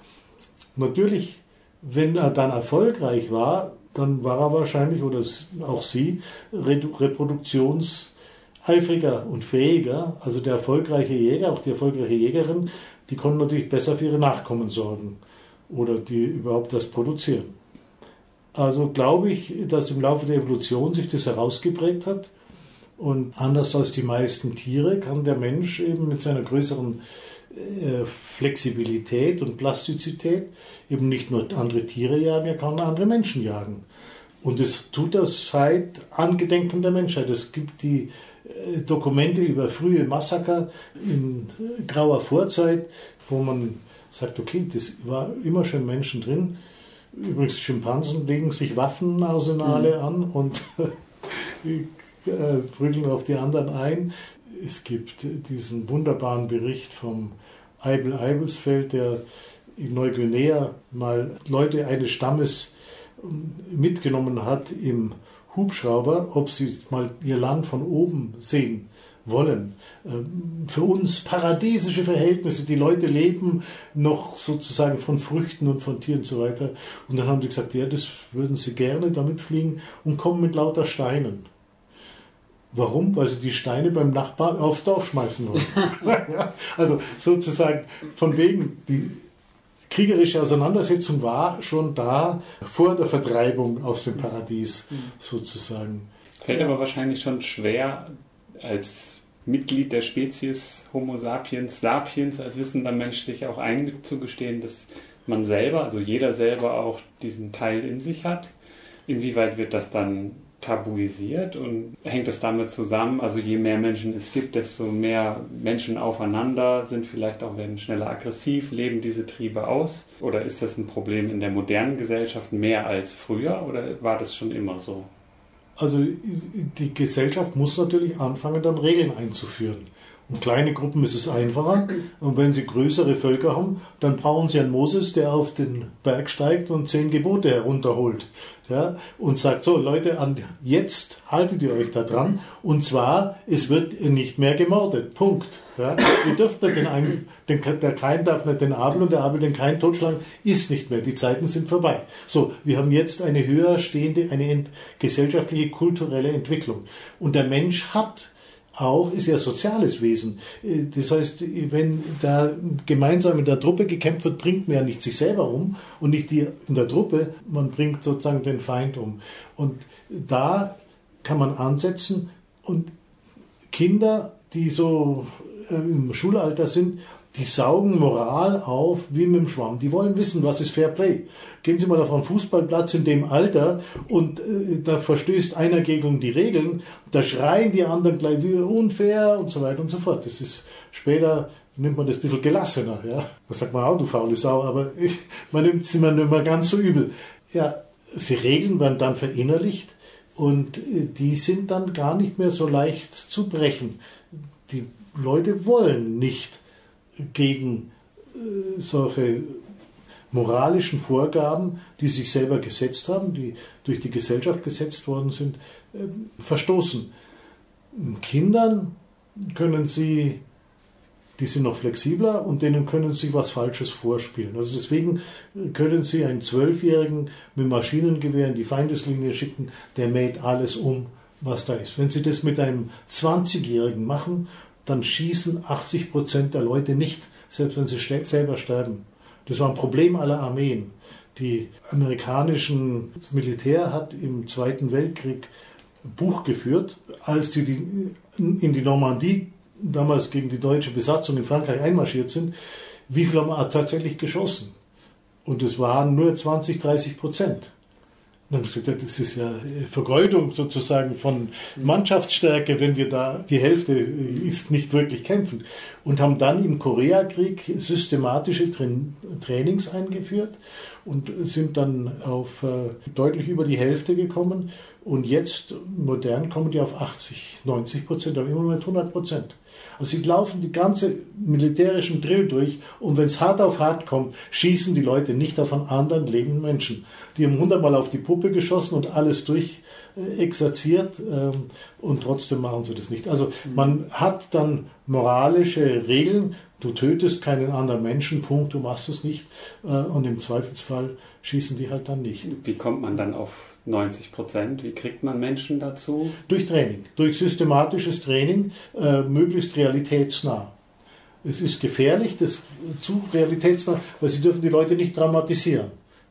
Natürlich, wenn er dann erfolgreich war, dann war er wahrscheinlich, oder auch sie, reproduktionseifriger und fähiger. Also der erfolgreiche Jäger, auch die erfolgreiche Jägerin, die konnten natürlich besser für ihre Nachkommen sorgen oder die überhaupt das produzieren. Also glaube ich, dass im Laufe der Evolution sich das herausgeprägt hat. Und anders als die meisten Tiere kann der Mensch eben mit seiner größeren äh, Flexibilität und Plastizität eben nicht nur andere Tiere jagen, er kann andere Menschen jagen. Und das tut er seit Angedenken der Menschheit. Es gibt die äh, Dokumente über frühe Massaker in äh, grauer Vorzeit, wo man sagt, okay, das war immer schon Menschen drin. Übrigens, Schimpansen legen sich Waffenarsenale mhm. an und prügeln auf die anderen ein. Es gibt diesen wunderbaren Bericht vom Eibel Eibelsfeld, der in Neuguinea mal Leute eines Stammes mitgenommen hat im Hubschrauber, ob sie mal ihr Land von oben sehen wollen. Ähm, für uns paradiesische Verhältnisse. Die Leute leben noch sozusagen von Früchten und von Tieren und so weiter. Und dann haben sie gesagt, ja, das würden sie gerne damit fliegen und kommen mit lauter Steinen. Warum? Weil sie die Steine beim Nachbarn aufs Dorf schmeißen wollen. also sozusagen von wegen, die kriegerische Auseinandersetzung war schon da vor der Vertreibung aus dem Paradies sozusagen. Fällt aber wahrscheinlich schon schwer, als Mitglied der Spezies Homo sapiens sapiens als wissender Mensch sich auch einzugestehen, dass man selber, also jeder selber auch diesen Teil in sich hat. Inwieweit wird das dann tabuisiert und hängt das damit zusammen? Also je mehr Menschen es gibt, desto mehr Menschen aufeinander sind vielleicht auch werden schneller aggressiv, leben diese Triebe aus? Oder ist das ein Problem in der modernen Gesellschaft mehr als früher oder war das schon immer so? Also die Gesellschaft muss natürlich anfangen, dann Regeln einzuführen. In kleine Gruppen ist es einfacher. Und wenn sie größere Völker haben, dann brauchen sie einen Moses, der auf den Berg steigt und zehn Gebote herunterholt. Ja, und sagt so, Leute, an, jetzt haltet ihr euch da dran. Und zwar, es wird nicht mehr gemordet. Punkt. Ja, ihr dürft nicht den einen, den, der Kain darf nicht den Abel und der Abel den Kain totschlagen. Ist nicht mehr. Die Zeiten sind vorbei. So, wir haben jetzt eine höher stehende, eine gesellschaftliche, kulturelle Entwicklung. Und der Mensch hat auch ist ja soziales Wesen. Das heißt, wenn da gemeinsam in der Truppe gekämpft wird, bringt man ja nicht sich selber um und nicht die in der Truppe, man bringt sozusagen den Feind um. Und da kann man ansetzen und Kinder, die so äh, im Schulalter sind, die saugen Moral auf wie mit dem Schwamm. Die wollen wissen, was ist Fair Play. Gehen Sie mal auf einen Fußballplatz in dem Alter und äh, da verstößt einer gegen die Regeln, da schreien die anderen gleich unfair und so weiter und so fort. Das ist später nimmt man das ein bisschen gelassener. Ja? Da sagt man auch, du faule Sau, aber ich, man nimmt es immer nicht mehr ganz so übel. Ja, die Regeln werden dann verinnerlicht und äh, die sind dann gar nicht mehr so leicht zu brechen. Die Leute wollen nicht gegen äh, solche moralischen Vorgaben, die sich selber gesetzt haben, die durch die Gesellschaft gesetzt worden sind, äh, verstoßen. Kindern können sie, die sind noch flexibler und denen können sie was Falsches vorspielen. Also deswegen können sie einen Zwölfjährigen mit Maschinengewehr in die Feindeslinie schicken, der mäht alles um, was da ist. Wenn sie das mit einem 20-Jährigen machen, dann schießen 80 Prozent der Leute nicht, selbst wenn sie selber sterben. Das war ein Problem aller Armeen. Die amerikanischen Militär hat im Zweiten Weltkrieg ein Buch geführt, als die, in die Normandie damals gegen die deutsche Besatzung in Frankreich einmarschiert sind, wie viel haben wir tatsächlich geschossen? Und es waren nur 20, 30 Prozent. Das ist ja Vergeudung sozusagen von Mannschaftsstärke, wenn wir da die Hälfte ist nicht wirklich kämpfen. Und haben dann im Koreakrieg systematische Trainings eingeführt und sind dann auf äh, deutlich über die Hälfte gekommen. Und jetzt modern kommen die auf 80, 90 Prozent, aber immer mit 100 Prozent. Also sie laufen die ganze militärischen Drill durch und wenn es hart auf hart kommt, schießen die Leute nicht auf einen anderen lebenden Menschen. Die haben hundertmal auf die Puppe geschossen und alles durch exerziert ähm, und trotzdem machen sie das nicht. Also man hat dann moralische Regeln, du tötest keinen anderen Menschen, Punkt, du machst es nicht äh, und im Zweifelsfall schießen die halt dann nicht. Wie kommt man dann auf 90 Prozent. Wie kriegt man Menschen dazu? Durch Training, durch systematisches Training, äh, möglichst realitätsnah. Es ist gefährlich, das zu realitätsnah, weil sie dürfen die Leute nicht dramatisieren.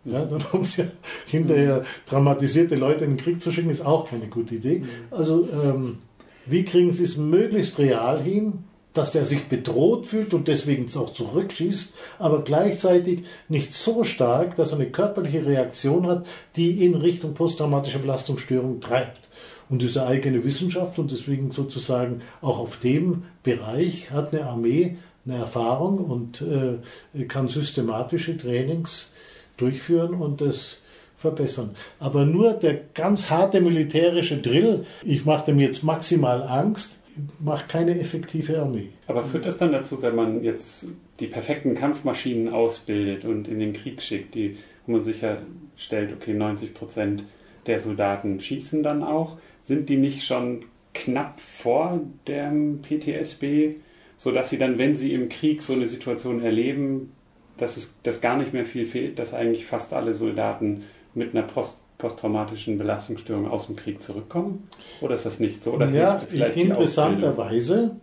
Ja, dann haben sie ja hinterher dramatisierte Leute in den Krieg zu schicken, ist auch keine gute Idee. Also ähm, wie kriegen sie es möglichst real hin, dass der sich bedroht fühlt und deswegen auch zurückschießt, aber gleichzeitig nicht so stark, dass er eine körperliche Reaktion hat, die in Richtung posttraumatische Belastungsstörung treibt. Und diese eigene Wissenschaft und deswegen sozusagen auch auf dem Bereich hat eine Armee eine Erfahrung und äh, kann systematische Trainings durchführen und das verbessern. Aber nur der ganz harte militärische Drill, ich mache dem jetzt maximal Angst, macht keine effektive Armee. Aber führt das dann dazu, wenn man jetzt die perfekten Kampfmaschinen ausbildet und in den Krieg schickt, die, wo man sicherstellt, okay, 90 Prozent der Soldaten schießen dann auch, sind die nicht schon knapp vor dem PTSB, sodass sie dann, wenn sie im Krieg so eine Situation erleben, dass es dass gar nicht mehr viel fehlt, dass eigentlich fast alle Soldaten mit einer Post posttraumatischen Belastungsstörungen aus dem Krieg zurückkommen? Oder ist das nicht so? Oder ja, interessanterweise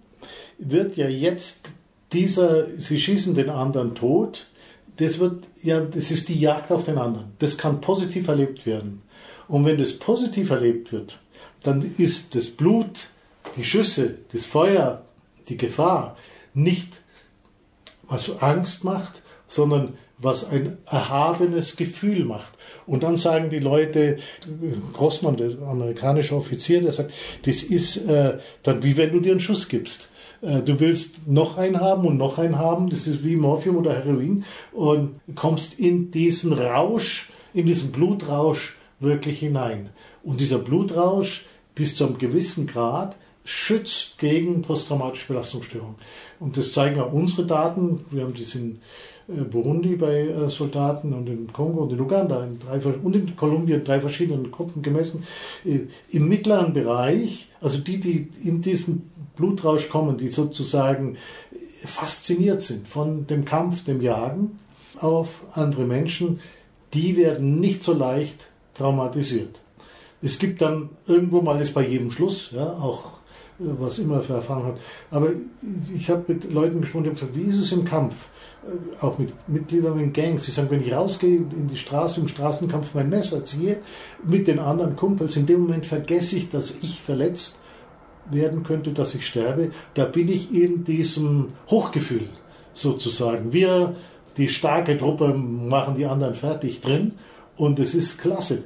wird ja jetzt dieser, sie schießen den anderen tot, das wird ja, das ist die Jagd auf den anderen. Das kann positiv erlebt werden. Und wenn das positiv erlebt wird, dann ist das Blut, die Schüsse, das Feuer, die Gefahr nicht, was Angst macht, sondern was ein erhabenes Gefühl macht. Und dann sagen die Leute, Grossmann, der amerikanische Offizier, der sagt, das ist äh, dann wie wenn du dir einen Schuss gibst. Äh, du willst noch einen haben und noch einen haben, das ist wie Morphium oder Heroin und kommst in diesen Rausch, in diesen Blutrausch wirklich hinein. Und dieser Blutrausch bis zu einem gewissen Grad schützt gegen posttraumatische Belastungsstörung. Und das zeigen auch unsere Daten. Wir haben äh, Burundi bei äh, Soldaten und in Kongo und in Uganda in drei, und in Kolumbien drei verschiedenen Gruppen gemessen. Äh, Im mittleren Bereich, also die, die in diesen Blutrausch kommen, die sozusagen fasziniert sind von dem Kampf, dem Jagen auf andere Menschen, die werden nicht so leicht traumatisiert. Es gibt dann irgendwo mal ist bei jedem Schluss, ja, auch was immer für Erfahrung hat. Aber ich habe mit Leuten gesprochen, die haben gesagt, wie ist es im Kampf? Äh, auch mit Mitgliedern in Gangs. Sie sagen, wenn ich rausgehe in die Straße, im Straßenkampf mein Messer ziehe, mit den anderen Kumpels, in dem Moment vergesse ich, dass ich verletzt werden könnte, dass ich sterbe. Da bin ich in diesem Hochgefühl sozusagen. Wir, die starke Truppe, machen die anderen fertig drin und es ist klasse.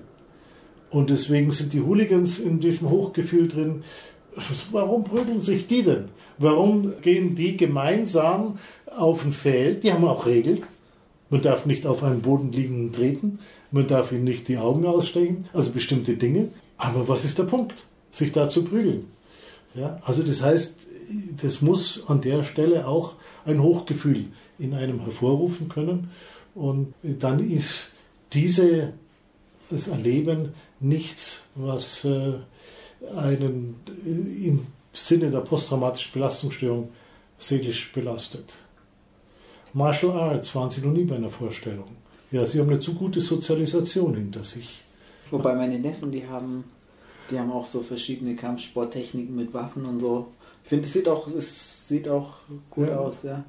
Und deswegen sind die Hooligans in diesem Hochgefühl drin. Warum prügeln sich die denn? Warum gehen die gemeinsam auf ein Feld? Die haben auch Regeln. Man darf nicht auf einen Boden liegenden treten. Man darf ihnen nicht die Augen ausstechen. Also bestimmte Dinge. Aber was ist der Punkt? Sich da zu prügeln. Ja, also das heißt, das muss an der Stelle auch ein Hochgefühl in einem hervorrufen können. Und dann ist diese, das Erleben nichts, was äh, einen im Sinne der posttraumatischen Belastungsstörung seelisch belastet. Martial Arts waren Sie noch nie bei einer Vorstellung. Ja, Sie haben eine zu gute Sozialisation hinter sich. Wobei meine Neffen, die haben, die haben auch so verschiedene Kampfsporttechniken mit Waffen und so. Ich finde, es sieht auch, es sieht auch gut ja. aus, ja.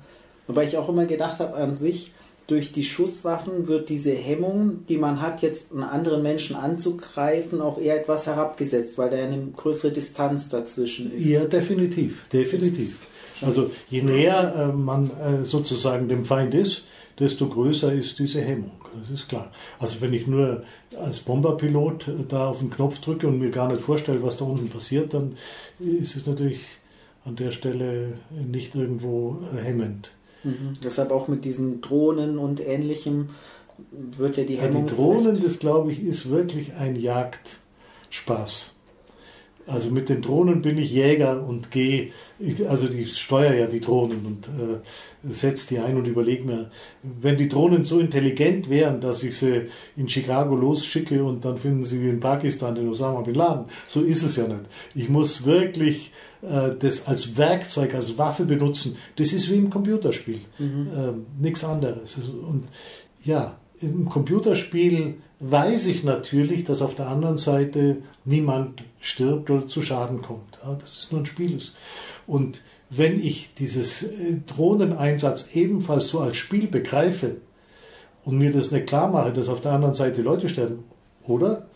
Wobei ich auch immer gedacht habe, an sich, durch die Schusswaffen wird diese Hemmung, die man hat, jetzt einen anderen Menschen anzugreifen, auch eher etwas herabgesetzt, weil da eine größere Distanz dazwischen ist. Ja, definitiv, definitiv. Also je näher äh, man äh, sozusagen dem Feind ist, desto größer ist diese Hemmung. Das ist klar. Also wenn ich nur als Bomberpilot äh, da auf den Knopf drücke und mir gar nicht vorstelle, was da unten passiert, dann ist es natürlich an der Stelle nicht irgendwo äh, hemmend. Mhm. Deshalb auch mit diesen Drohnen und ähnlichem wird ja die Hemmung. Ja, die Drohnen, das glaube ich, ist wirklich ein Jagdspaß. Also mit den Drohnen bin ich Jäger und gehe, also ich steuere ja die Drohnen und äh, setze die ein und überlege mir, wenn die Drohnen so intelligent wären, dass ich sie in Chicago losschicke und dann finden sie in Pakistan den Osama Bin Laden, so ist es ja nicht. Ich muss wirklich äh, das als Werkzeug, als Waffe benutzen. Das ist wie im Computerspiel, mhm. äh, nichts anderes. Und ja, im Computerspiel weiß ich natürlich, dass auf der anderen Seite niemand stirbt oder zu Schaden kommt. Ja, dass es nur ein Spiel ist. Und wenn ich dieses äh, Drohneneinsatz ebenfalls so als Spiel begreife und mir das nicht klar mache, dass auf der anderen Seite Leute sterben, oder?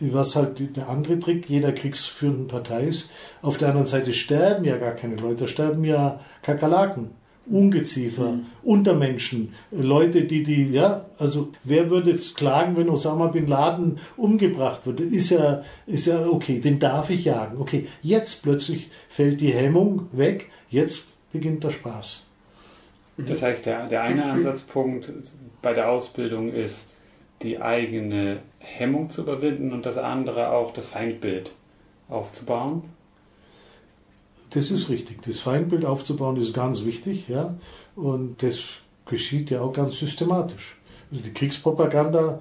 Was halt der andere Trick jeder kriegsführenden Partei ist, auf der anderen Seite sterben ja gar keine Leute, sterben ja Kakerlaken. Ungeziefer, mhm. Untermenschen, Leute, die die, ja, also wer würde jetzt klagen, wenn Osama bin Laden umgebracht wird? Ist ja, ist ja okay, den darf ich jagen. Okay, jetzt plötzlich fällt die Hemmung weg, jetzt beginnt der Spaß. Das heißt, der, der eine Ansatzpunkt bei der Ausbildung ist, die eigene Hemmung zu überwinden und das andere auch das Feindbild aufzubauen. Das ist richtig. Das Feindbild aufzubauen ist ganz wichtig, ja. Und das geschieht ja auch ganz systematisch. Also die Kriegspropaganda,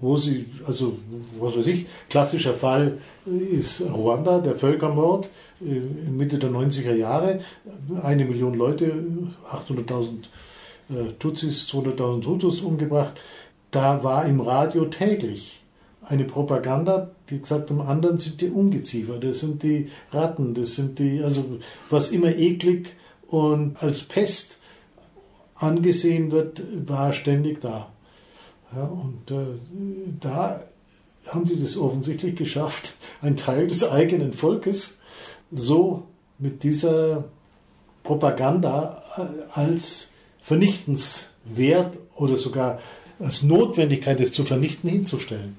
wo sie, also was weiß ich, klassischer Fall ist Ruanda, der Völkermord äh, Mitte der 90er Jahre. Eine Million Leute, 800.000 äh, Tutsis, 200.000 Hutus umgebracht. Da war im Radio täglich eine Propaganda, die gesagt haben, anderen sind die Ungeziefer, das sind die Ratten, das sind die, also was immer eklig und als Pest angesehen wird, war ständig da. Ja, und äh, da haben die das offensichtlich geschafft, einen Teil des eigenen Volkes so mit dieser Propaganda äh, als vernichtenswert oder sogar als Notwendigkeit, es zu vernichten, hinzustellen.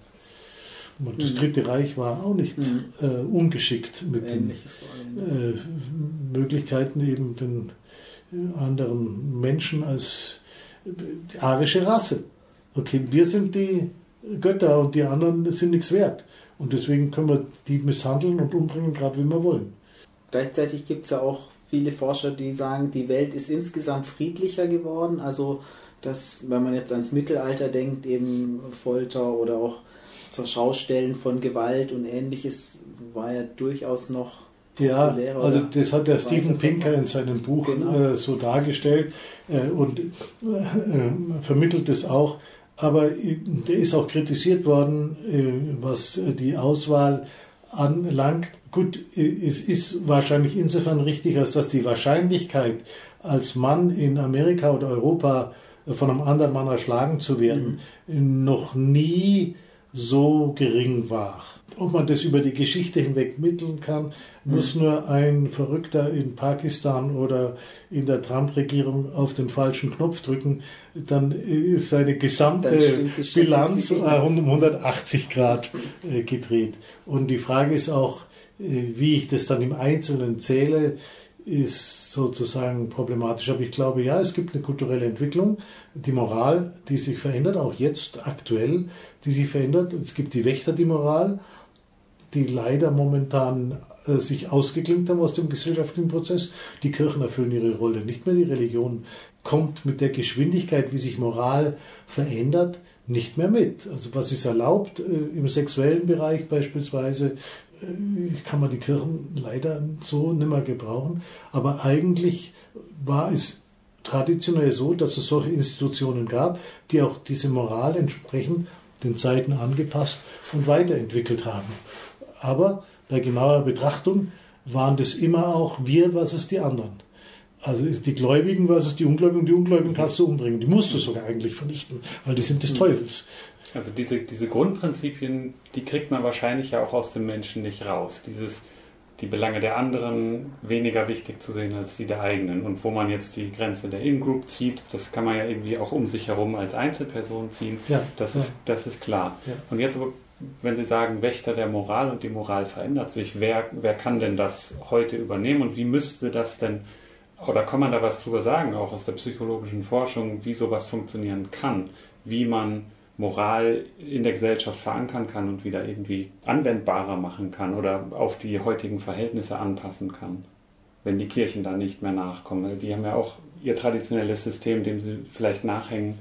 Und das mhm. Dritte Reich war auch nicht mhm. äh, ungeschickt mit Ähnliches den äh, Möglichkeiten, eben den äh, anderen Menschen als die arische Rasse. Okay, wir sind die Götter und die anderen sind nichts wert. Und deswegen können wir die misshandeln und umbringen, gerade wie wir wollen. Gleichzeitig gibt es ja auch viele Forscher, die sagen, die Welt ist insgesamt friedlicher geworden. Also, dass, wenn man jetzt ans Mittelalter denkt, eben Folter oder auch zur Schaustellen von Gewalt und ähnliches war ja durchaus noch ja, also das hat der Steven Pinker in seinem Buch genau. äh, so dargestellt äh, und äh, vermittelt es auch. Aber äh, der ist auch kritisiert worden, äh, was die Auswahl anlangt. Gut, äh, es ist wahrscheinlich insofern richtig, als dass die Wahrscheinlichkeit, als Mann in Amerika oder Europa von einem anderen Mann erschlagen zu werden, mhm. noch nie so gering war. Ob man das über die Geschichte hinweg mitteln kann, muss mhm. nur ein Verrückter in Pakistan oder in der Trump-Regierung auf den falschen Knopf drücken, dann ist seine gesamte Bilanz um 180 Grad äh, gedreht. Und die Frage ist auch, äh, wie ich das dann im Einzelnen zähle ist sozusagen problematisch. Aber ich glaube, ja, es gibt eine kulturelle Entwicklung, die Moral, die sich verändert, auch jetzt aktuell, die sich verändert. Es gibt die Wächter, die Moral, die leider momentan äh, sich ausgeklinkt haben aus dem gesellschaftlichen Prozess. Die Kirchen erfüllen ihre Rolle nicht mehr. Die Religion kommt mit der Geschwindigkeit, wie sich Moral verändert, nicht mehr mit. Also was ist erlaubt äh, im sexuellen Bereich beispielsweise, kann man die Kirchen leider so nicht mehr gebrauchen. Aber eigentlich war es traditionell so, dass es solche Institutionen gab, die auch diese Moral entsprechend den Zeiten angepasst und weiterentwickelt haben. Aber bei genauer Betrachtung waren das immer auch wir versus die anderen. Also ist die Gläubigen versus die Ungläubigen. Die Ungläubigen kannst du umbringen. Die musst du sogar eigentlich vernichten, weil die sind des Teufels. Also diese, diese Grundprinzipien, die kriegt man wahrscheinlich ja auch aus dem Menschen nicht raus. Dieses, die Belange der anderen weniger wichtig zu sehen als die der eigenen. Und wo man jetzt die Grenze der In-Group zieht, das kann man ja irgendwie auch um sich herum als Einzelperson ziehen. Ja, das, ja. Ist, das ist klar. Ja. Und jetzt aber, wenn Sie sagen, Wächter der Moral und die Moral verändert sich, wer, wer kann denn das heute übernehmen und wie müsste das denn, oder kann man da was drüber sagen, auch aus der psychologischen Forschung, wie sowas funktionieren kann? Wie man Moral in der Gesellschaft verankern kann und wieder irgendwie anwendbarer machen kann oder auf die heutigen Verhältnisse anpassen kann, wenn die Kirchen da nicht mehr nachkommen. Die haben ja auch ihr traditionelles System, dem sie vielleicht nachhängen.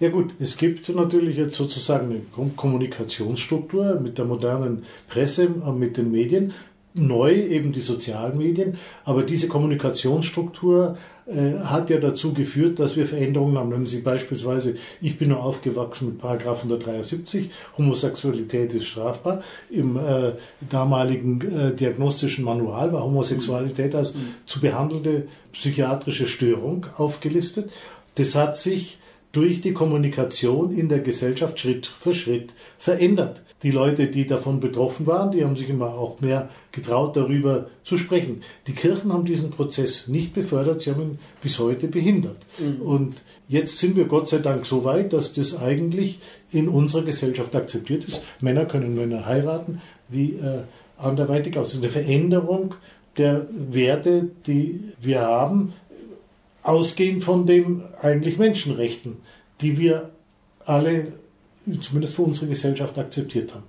Ja gut, es gibt natürlich jetzt sozusagen eine Kommunikationsstruktur mit der modernen Presse, mit den Medien, neu eben die sozialen Medien, aber diese Kommunikationsstruktur äh, hat ja dazu geführt, dass wir Veränderungen haben. Nehmen Sie beispielsweise, ich bin nur aufgewachsen mit Paragraph 173, Homosexualität ist strafbar. Im äh, damaligen äh, diagnostischen Manual war Homosexualität als mhm. zu behandelnde psychiatrische Störung aufgelistet. Das hat sich durch die Kommunikation in der Gesellschaft Schritt für Schritt verändert die Leute, die davon betroffen waren, die haben sich immer auch mehr getraut, darüber zu sprechen. Die Kirchen haben diesen Prozess nicht befördert, sie haben ihn bis heute behindert. Mhm. Und jetzt sind wir Gott sei Dank so weit, dass das eigentlich in unserer Gesellschaft akzeptiert ist. Männer können Männer heiraten, wie äh, anderweitig aus. Ist eine Veränderung der Werte, die wir haben, ausgehend von den eigentlich Menschenrechten, die wir alle zumindest für unsere Gesellschaft akzeptiert haben.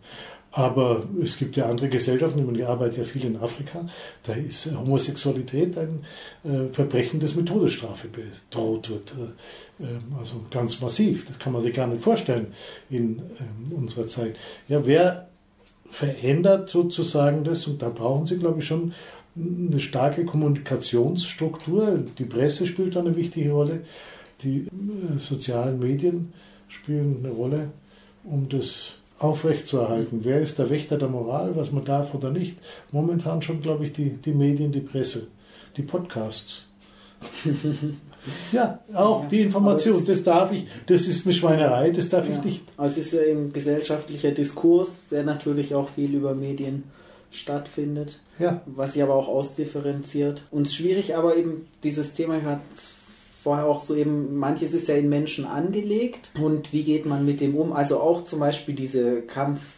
Aber es gibt ja andere Gesellschaften, ich arbeite ja viel in Afrika, da ist Homosexualität ein äh, Verbrechen, das mit Todesstrafe bedroht wird. Äh, ähm, also ganz massiv, das kann man sich gar nicht vorstellen in äh, unserer Zeit. Ja, wer verändert sozusagen das? Und da brauchen Sie, glaube ich, schon eine starke Kommunikationsstruktur. Die Presse spielt da eine wichtige Rolle, die äh, sozialen Medien spielen eine Rolle um das aufrechtzuerhalten. Wer ist der Wächter der Moral, was man darf oder nicht? Momentan schon, glaube ich, die, die Medien, die Presse, die Podcasts. ja, auch ja, die Information, das darf ich, das ist eine Schweinerei, das darf ja, ich nicht. Also es ist ja ein gesellschaftlicher Diskurs, der natürlich auch viel über Medien stattfindet, ja. was sich aber auch ausdifferenziert. Und schwierig aber eben dieses Thema, ich hatte vorher auch so eben, manches ist ja in Menschen angelegt und wie geht man mit dem um? Also auch zum Beispiel diese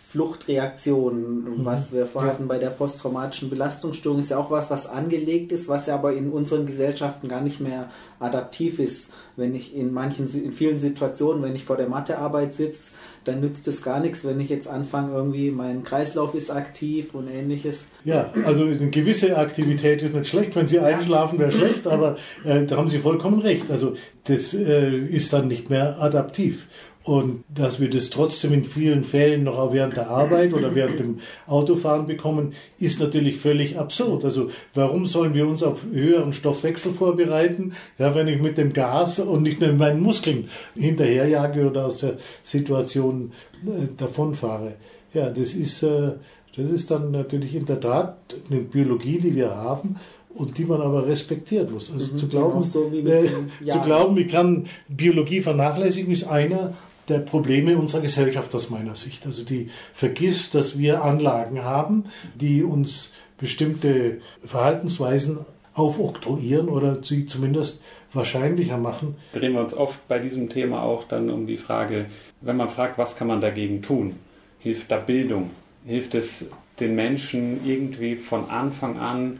Kampf-Fluchtreaktion, mhm. was wir vorher hatten bei der posttraumatischen Belastungsstörung, ist ja auch was, was angelegt ist, was ja aber in unseren Gesellschaften gar nicht mehr adaptiv ist. Wenn ich in manchen, in vielen Situationen, wenn ich vor der Mathearbeit sitze, dann nützt es gar nichts, wenn ich jetzt anfange, irgendwie mein Kreislauf ist aktiv und ähnliches. Ja, also eine gewisse Aktivität ist nicht schlecht. Wenn Sie einschlafen, wäre schlecht, aber äh, da haben Sie vollkommen recht. Also das äh, ist dann nicht mehr adaptiv. Und dass wir das trotzdem in vielen Fällen noch auch während der Arbeit oder während dem Autofahren bekommen, ist natürlich völlig absurd. Also warum sollen wir uns auf höheren Stoffwechsel vorbereiten, ja, wenn ich mit dem Gas und nicht nur mit meinen Muskeln hinterherjage oder aus der Situation äh, davonfahre? Ja, das ist, äh, das ist dann natürlich in der Tat eine Biologie, die wir haben und die man aber respektieren muss. Also mhm, zu glauben, so äh, zu glauben, ich kann Biologie vernachlässigen, ist einer der Probleme unserer Gesellschaft aus meiner Sicht. Also die vergisst, dass wir Anlagen haben, die uns bestimmte Verhaltensweisen aufoktroyieren oder sie zumindest wahrscheinlicher machen. Drehen wir uns oft bei diesem Thema auch dann um die Frage, wenn man fragt, was kann man dagegen tun? Hilft da Bildung? Hilft es den Menschen irgendwie von Anfang an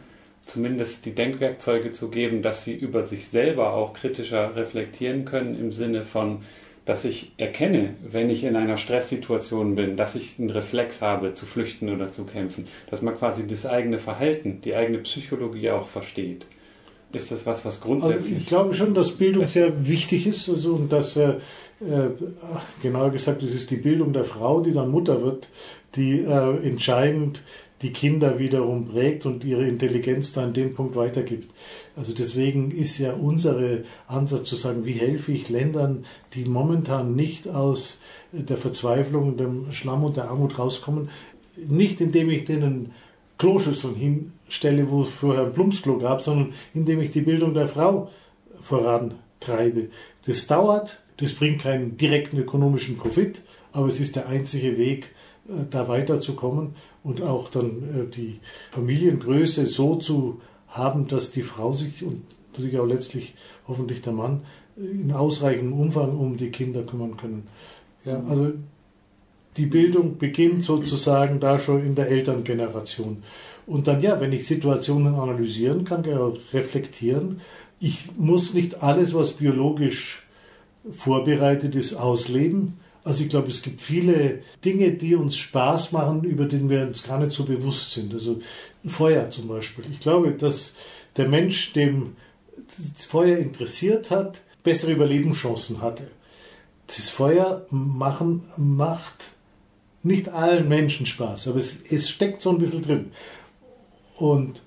zumindest die Denkwerkzeuge zu geben, dass sie über sich selber auch kritischer reflektieren können im Sinne von, dass ich erkenne, wenn ich in einer Stresssituation bin, dass ich einen Reflex habe, zu flüchten oder zu kämpfen, dass man quasi das eigene Verhalten, die eigene Psychologie auch versteht. Ist das was, was grundsätzlich. Also ich glaube schon, dass Bildung sehr wichtig ist also, und dass, äh, äh, genauer gesagt, es ist die Bildung der Frau, die dann Mutter wird, die äh, entscheidend die Kinder wiederum prägt und ihre Intelligenz da an dem Punkt weitergibt. Also deswegen ist ja unsere Ansatz zu sagen, wie helfe ich Ländern, die momentan nicht aus der Verzweiflung, dem Schlamm und der Armut rauskommen, nicht indem ich denen Kloschüsseln hinstelle, wo es vorher ein Plumpsklo gab, sondern indem ich die Bildung der Frau vorantreibe. Das dauert, das bringt keinen direkten ökonomischen Profit, aber es ist der einzige Weg, da weiterzukommen und auch dann äh, die Familiengröße so zu haben, dass die Frau sich und natürlich auch letztlich hoffentlich der Mann äh, in ausreichendem Umfang um die Kinder kümmern können. Ja, also die Bildung beginnt sozusagen da schon in der Elterngeneration. Und dann, ja, wenn ich Situationen analysieren kann, reflektieren, ich muss nicht alles, was biologisch vorbereitet ist, ausleben, also ich glaube, es gibt viele Dinge, die uns Spaß machen, über denen wir uns gar nicht so bewusst sind. Also Feuer zum Beispiel. Ich glaube, dass der Mensch, dem das Feuer interessiert hat, bessere Überlebenschancen hatte. Das Feuer machen macht nicht allen Menschen Spaß, aber es, es steckt so ein bisschen drin. Und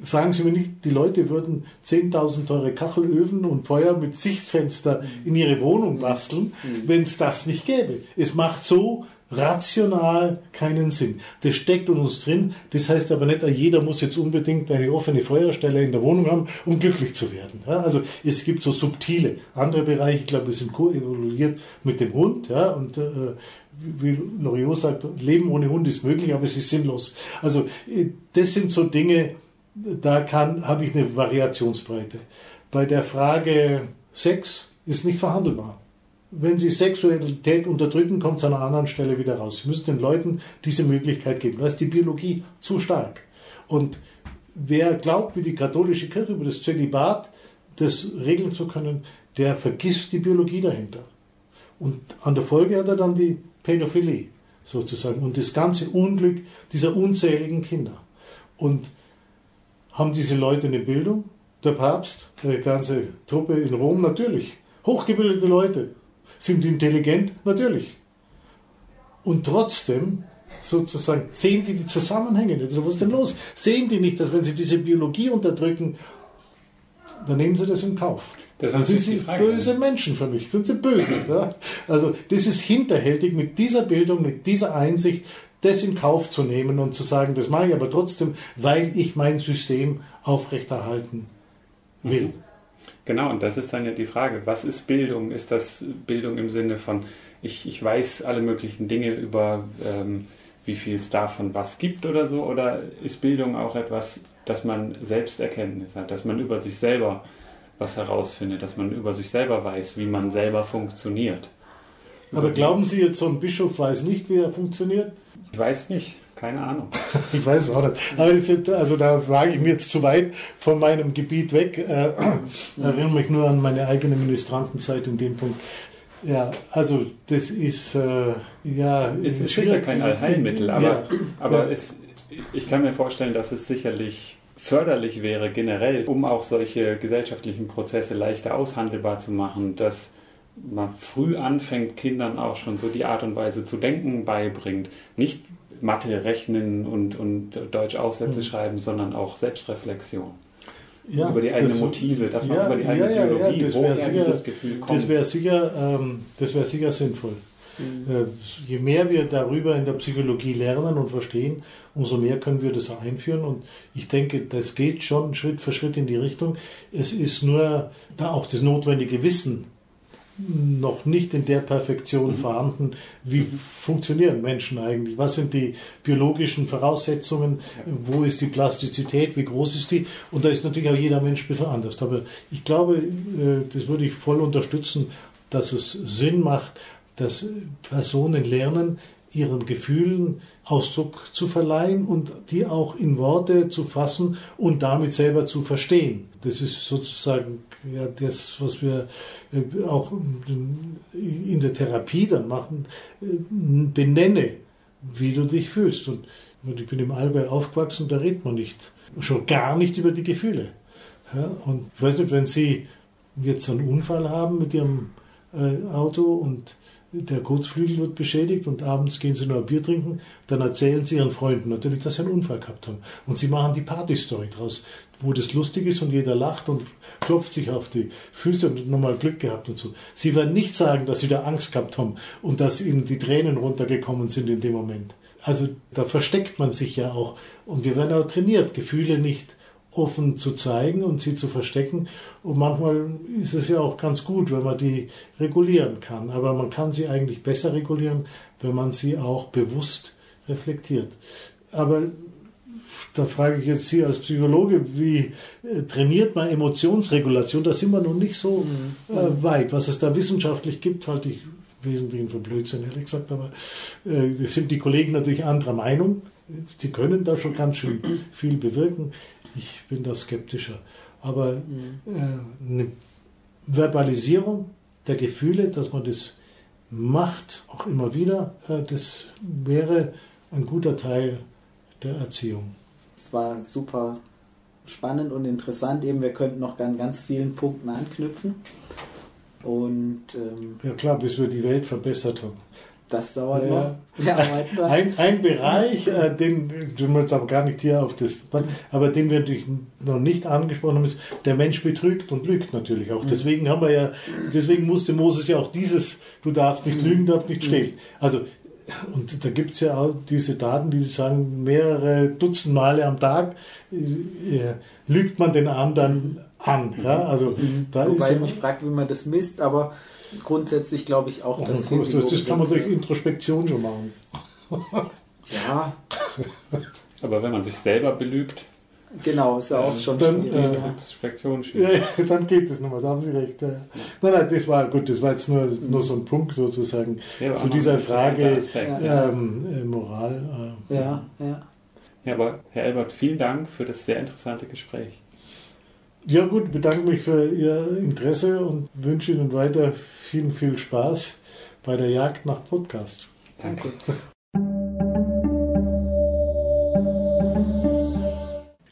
sagen Sie mir nicht, die Leute würden 10.000 teure Kachelöfen und Feuer mit Sichtfenster in ihre Wohnung basteln, mhm. wenn es das nicht gäbe. Es macht so rational keinen Sinn. Das steckt in uns drin. Das heißt aber nicht, jeder muss jetzt unbedingt eine offene Feuerstelle in der Wohnung haben, um glücklich zu werden. Ja, also es gibt so subtile andere Bereiche. Ich glaube, wir sind koevoluiert mit dem Hund. Ja, und äh, wie Loriot sagt, Leben ohne Hund ist möglich, aber es ist sinnlos. Also äh, das sind so Dinge, da kann, habe ich eine Variationsbreite. Bei der Frage Sex ist nicht verhandelbar. Wenn Sie Sexualität unterdrücken, kommt es an einer anderen Stelle wieder raus. Sie müssen den Leuten diese Möglichkeit geben. Da ist die Biologie zu stark. Und wer glaubt, wie die katholische Kirche über das Zölibat das regeln zu können, der vergisst die Biologie dahinter. Und an der Folge hat er dann die Pädophilie sozusagen und das ganze Unglück dieser unzähligen Kinder. Und haben diese Leute eine Bildung? Der Papst, die ganze Truppe in Rom, natürlich. Hochgebildete Leute. Sind intelligent? Natürlich. Und trotzdem, sozusagen, sehen die die Zusammenhänge nicht. Also was ist denn los? Sehen die nicht, dass wenn sie diese Biologie unterdrücken, dann nehmen sie das in Kauf. Das dann sind sie böse Menschen für mich. Sind sie böse. Ja? Also das ist hinterhältig mit dieser Bildung, mit dieser Einsicht das in Kauf zu nehmen und zu sagen, das mache ich aber trotzdem, weil ich mein System aufrechterhalten will. Genau, und das ist dann ja die Frage, was ist Bildung? Ist das Bildung im Sinne von, ich, ich weiß alle möglichen Dinge über, ähm, wie viel es davon was gibt oder so? Oder ist Bildung auch etwas, dass man Selbsterkenntnis hat, dass man über sich selber was herausfindet, dass man über sich selber weiß, wie man selber funktioniert? Aber glauben Sie jetzt, so ein Bischof weiß nicht, wie er funktioniert? Ich weiß nicht. Keine Ahnung. ich weiß es auch nicht. Aber das, also da wage ich mir jetzt zu weit von meinem Gebiet weg. Äh, erinnere mich nur an meine eigene Ministrantenzeit in dem Punkt. Ja, also das ist äh, ja. Es ist sicher kein Allheilmittel, aber, ja, aber ja. Es, ich kann mir vorstellen, dass es sicherlich förderlich wäre generell, um auch solche gesellschaftlichen Prozesse leichter aushandelbar zu machen, dass man früh anfängt, Kindern auch schon so die Art und Weise zu denken beibringt. Nicht Mathe rechnen und, und Deutsch-Aufsätze mhm. schreiben, sondern auch Selbstreflexion. Ja, über die eigenen Motive, dass man ja, über die eigene ja, Biologie, ja, woher sicher, dieses Gefühl kommt. Das wäre sicher, ähm, wär sicher sinnvoll. Mhm. Äh, je mehr wir darüber in der Psychologie lernen und verstehen, umso mehr können wir das einführen. Und ich denke, das geht schon Schritt für Schritt in die Richtung. Es ist nur da auch das notwendige Wissen noch nicht in der Perfektion mhm. vorhanden. Wie funktionieren Menschen eigentlich? Was sind die biologischen Voraussetzungen? Wo ist die Plastizität? Wie groß ist die? Und da ist natürlich auch jeder Mensch ein bisschen anders. Aber ich glaube, äh, das würde ich voll unterstützen, dass es Sinn macht, dass Personen lernen, ihren Gefühlen Ausdruck zu verleihen und die auch in Worte zu fassen und damit selber zu verstehen. Das ist sozusagen ja, das, was wir äh, auch in der Therapie dann machen. Äh, benenne, wie du dich fühlst. Und ich bin im Allgäu aufgewachsen, da redet man nicht, schon gar nicht über die Gefühle. Und ich weiß nicht, wenn Sie jetzt einen Unfall haben mit Ihrem äh, Auto und der Kurzflügel wird beschädigt und abends gehen sie noch ein Bier trinken, dann erzählen sie ihren Freunden natürlich, dass sie einen Unfall gehabt haben. Und sie machen die Partystory draus, wo das lustig ist und jeder lacht und klopft sich auf die Füße und nochmal Glück gehabt und so. Sie werden nicht sagen, dass sie da Angst gehabt haben und dass ihnen die Tränen runtergekommen sind in dem Moment. Also da versteckt man sich ja auch. Und wir werden auch trainiert, Gefühle nicht offen zu zeigen und sie zu verstecken. Und manchmal ist es ja auch ganz gut, wenn man die regulieren kann. Aber man kann sie eigentlich besser regulieren, wenn man sie auch bewusst reflektiert. Aber da frage ich jetzt Sie als Psychologe, wie äh, trainiert man Emotionsregulation? Da sind wir noch nicht so mhm. äh, weit. Was es da wissenschaftlich gibt, halte ich Wesentlichen für Blödsinn, ehrlich gesagt. Aber äh, sind die Kollegen natürlich anderer Meinung. Sie können da schon ganz schön viel bewirken. Ich bin da skeptischer. Aber mhm. äh, eine Verbalisierung der Gefühle, dass man das macht, auch immer wieder, äh, das wäre ein guter Teil der Erziehung. Es war super spannend und interessant. Eben, wir könnten noch an ganz vielen Punkten anknüpfen. Und ähm, ja klar, bis wir die Welt verbessert haben. Das dauert ja, noch. ein, ein Bereich, äh, den, wir jetzt aber gar nicht hier auf das, aber den wir natürlich noch nicht angesprochen haben, ist, der Mensch betrügt und lügt natürlich auch. Mhm. Deswegen haben wir ja, deswegen musste Moses ja auch dieses, du darfst nicht mhm. lügen, darfst nicht mhm. stehlen. Also, und da gibt es ja auch diese Daten, die sagen, mehrere Dutzend Male am Tag äh, lügt man den anderen an. Ja? Also, da Wobei ist, mich fragt, wie man das misst, aber grundsätzlich glaube ich auch, dass das, das, das kann man durch Introspektion schon machen. ja. Aber wenn man sich selber belügt. Genau, ist ja auch schon dann, schwierig. Äh. Ja, dann geht es nochmal, da haben Sie recht. Ja. Nein, nein, das war gut, das war jetzt nur, nur so ein Punkt sozusagen ja, zu dieser Frage ähm, äh, Moral. Äh, ja, ja. Ja, aber Herr Elbert, vielen Dank für das sehr interessante Gespräch. Ja gut, bedanke mich für Ihr Interesse und wünsche Ihnen weiter viel, viel Spaß bei der Jagd nach Podcasts. Danke.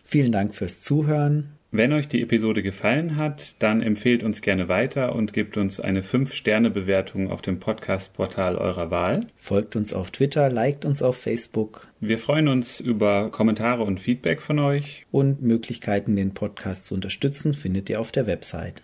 Vielen Dank fürs Zuhören. Wenn euch die Episode gefallen hat, dann empfehlt uns gerne weiter und gebt uns eine 5-Sterne-Bewertung auf dem Podcast-Portal eurer Wahl. Folgt uns auf Twitter, liked uns auf Facebook. Wir freuen uns über Kommentare und Feedback von euch. Und Möglichkeiten, den Podcast zu unterstützen, findet ihr auf der Website.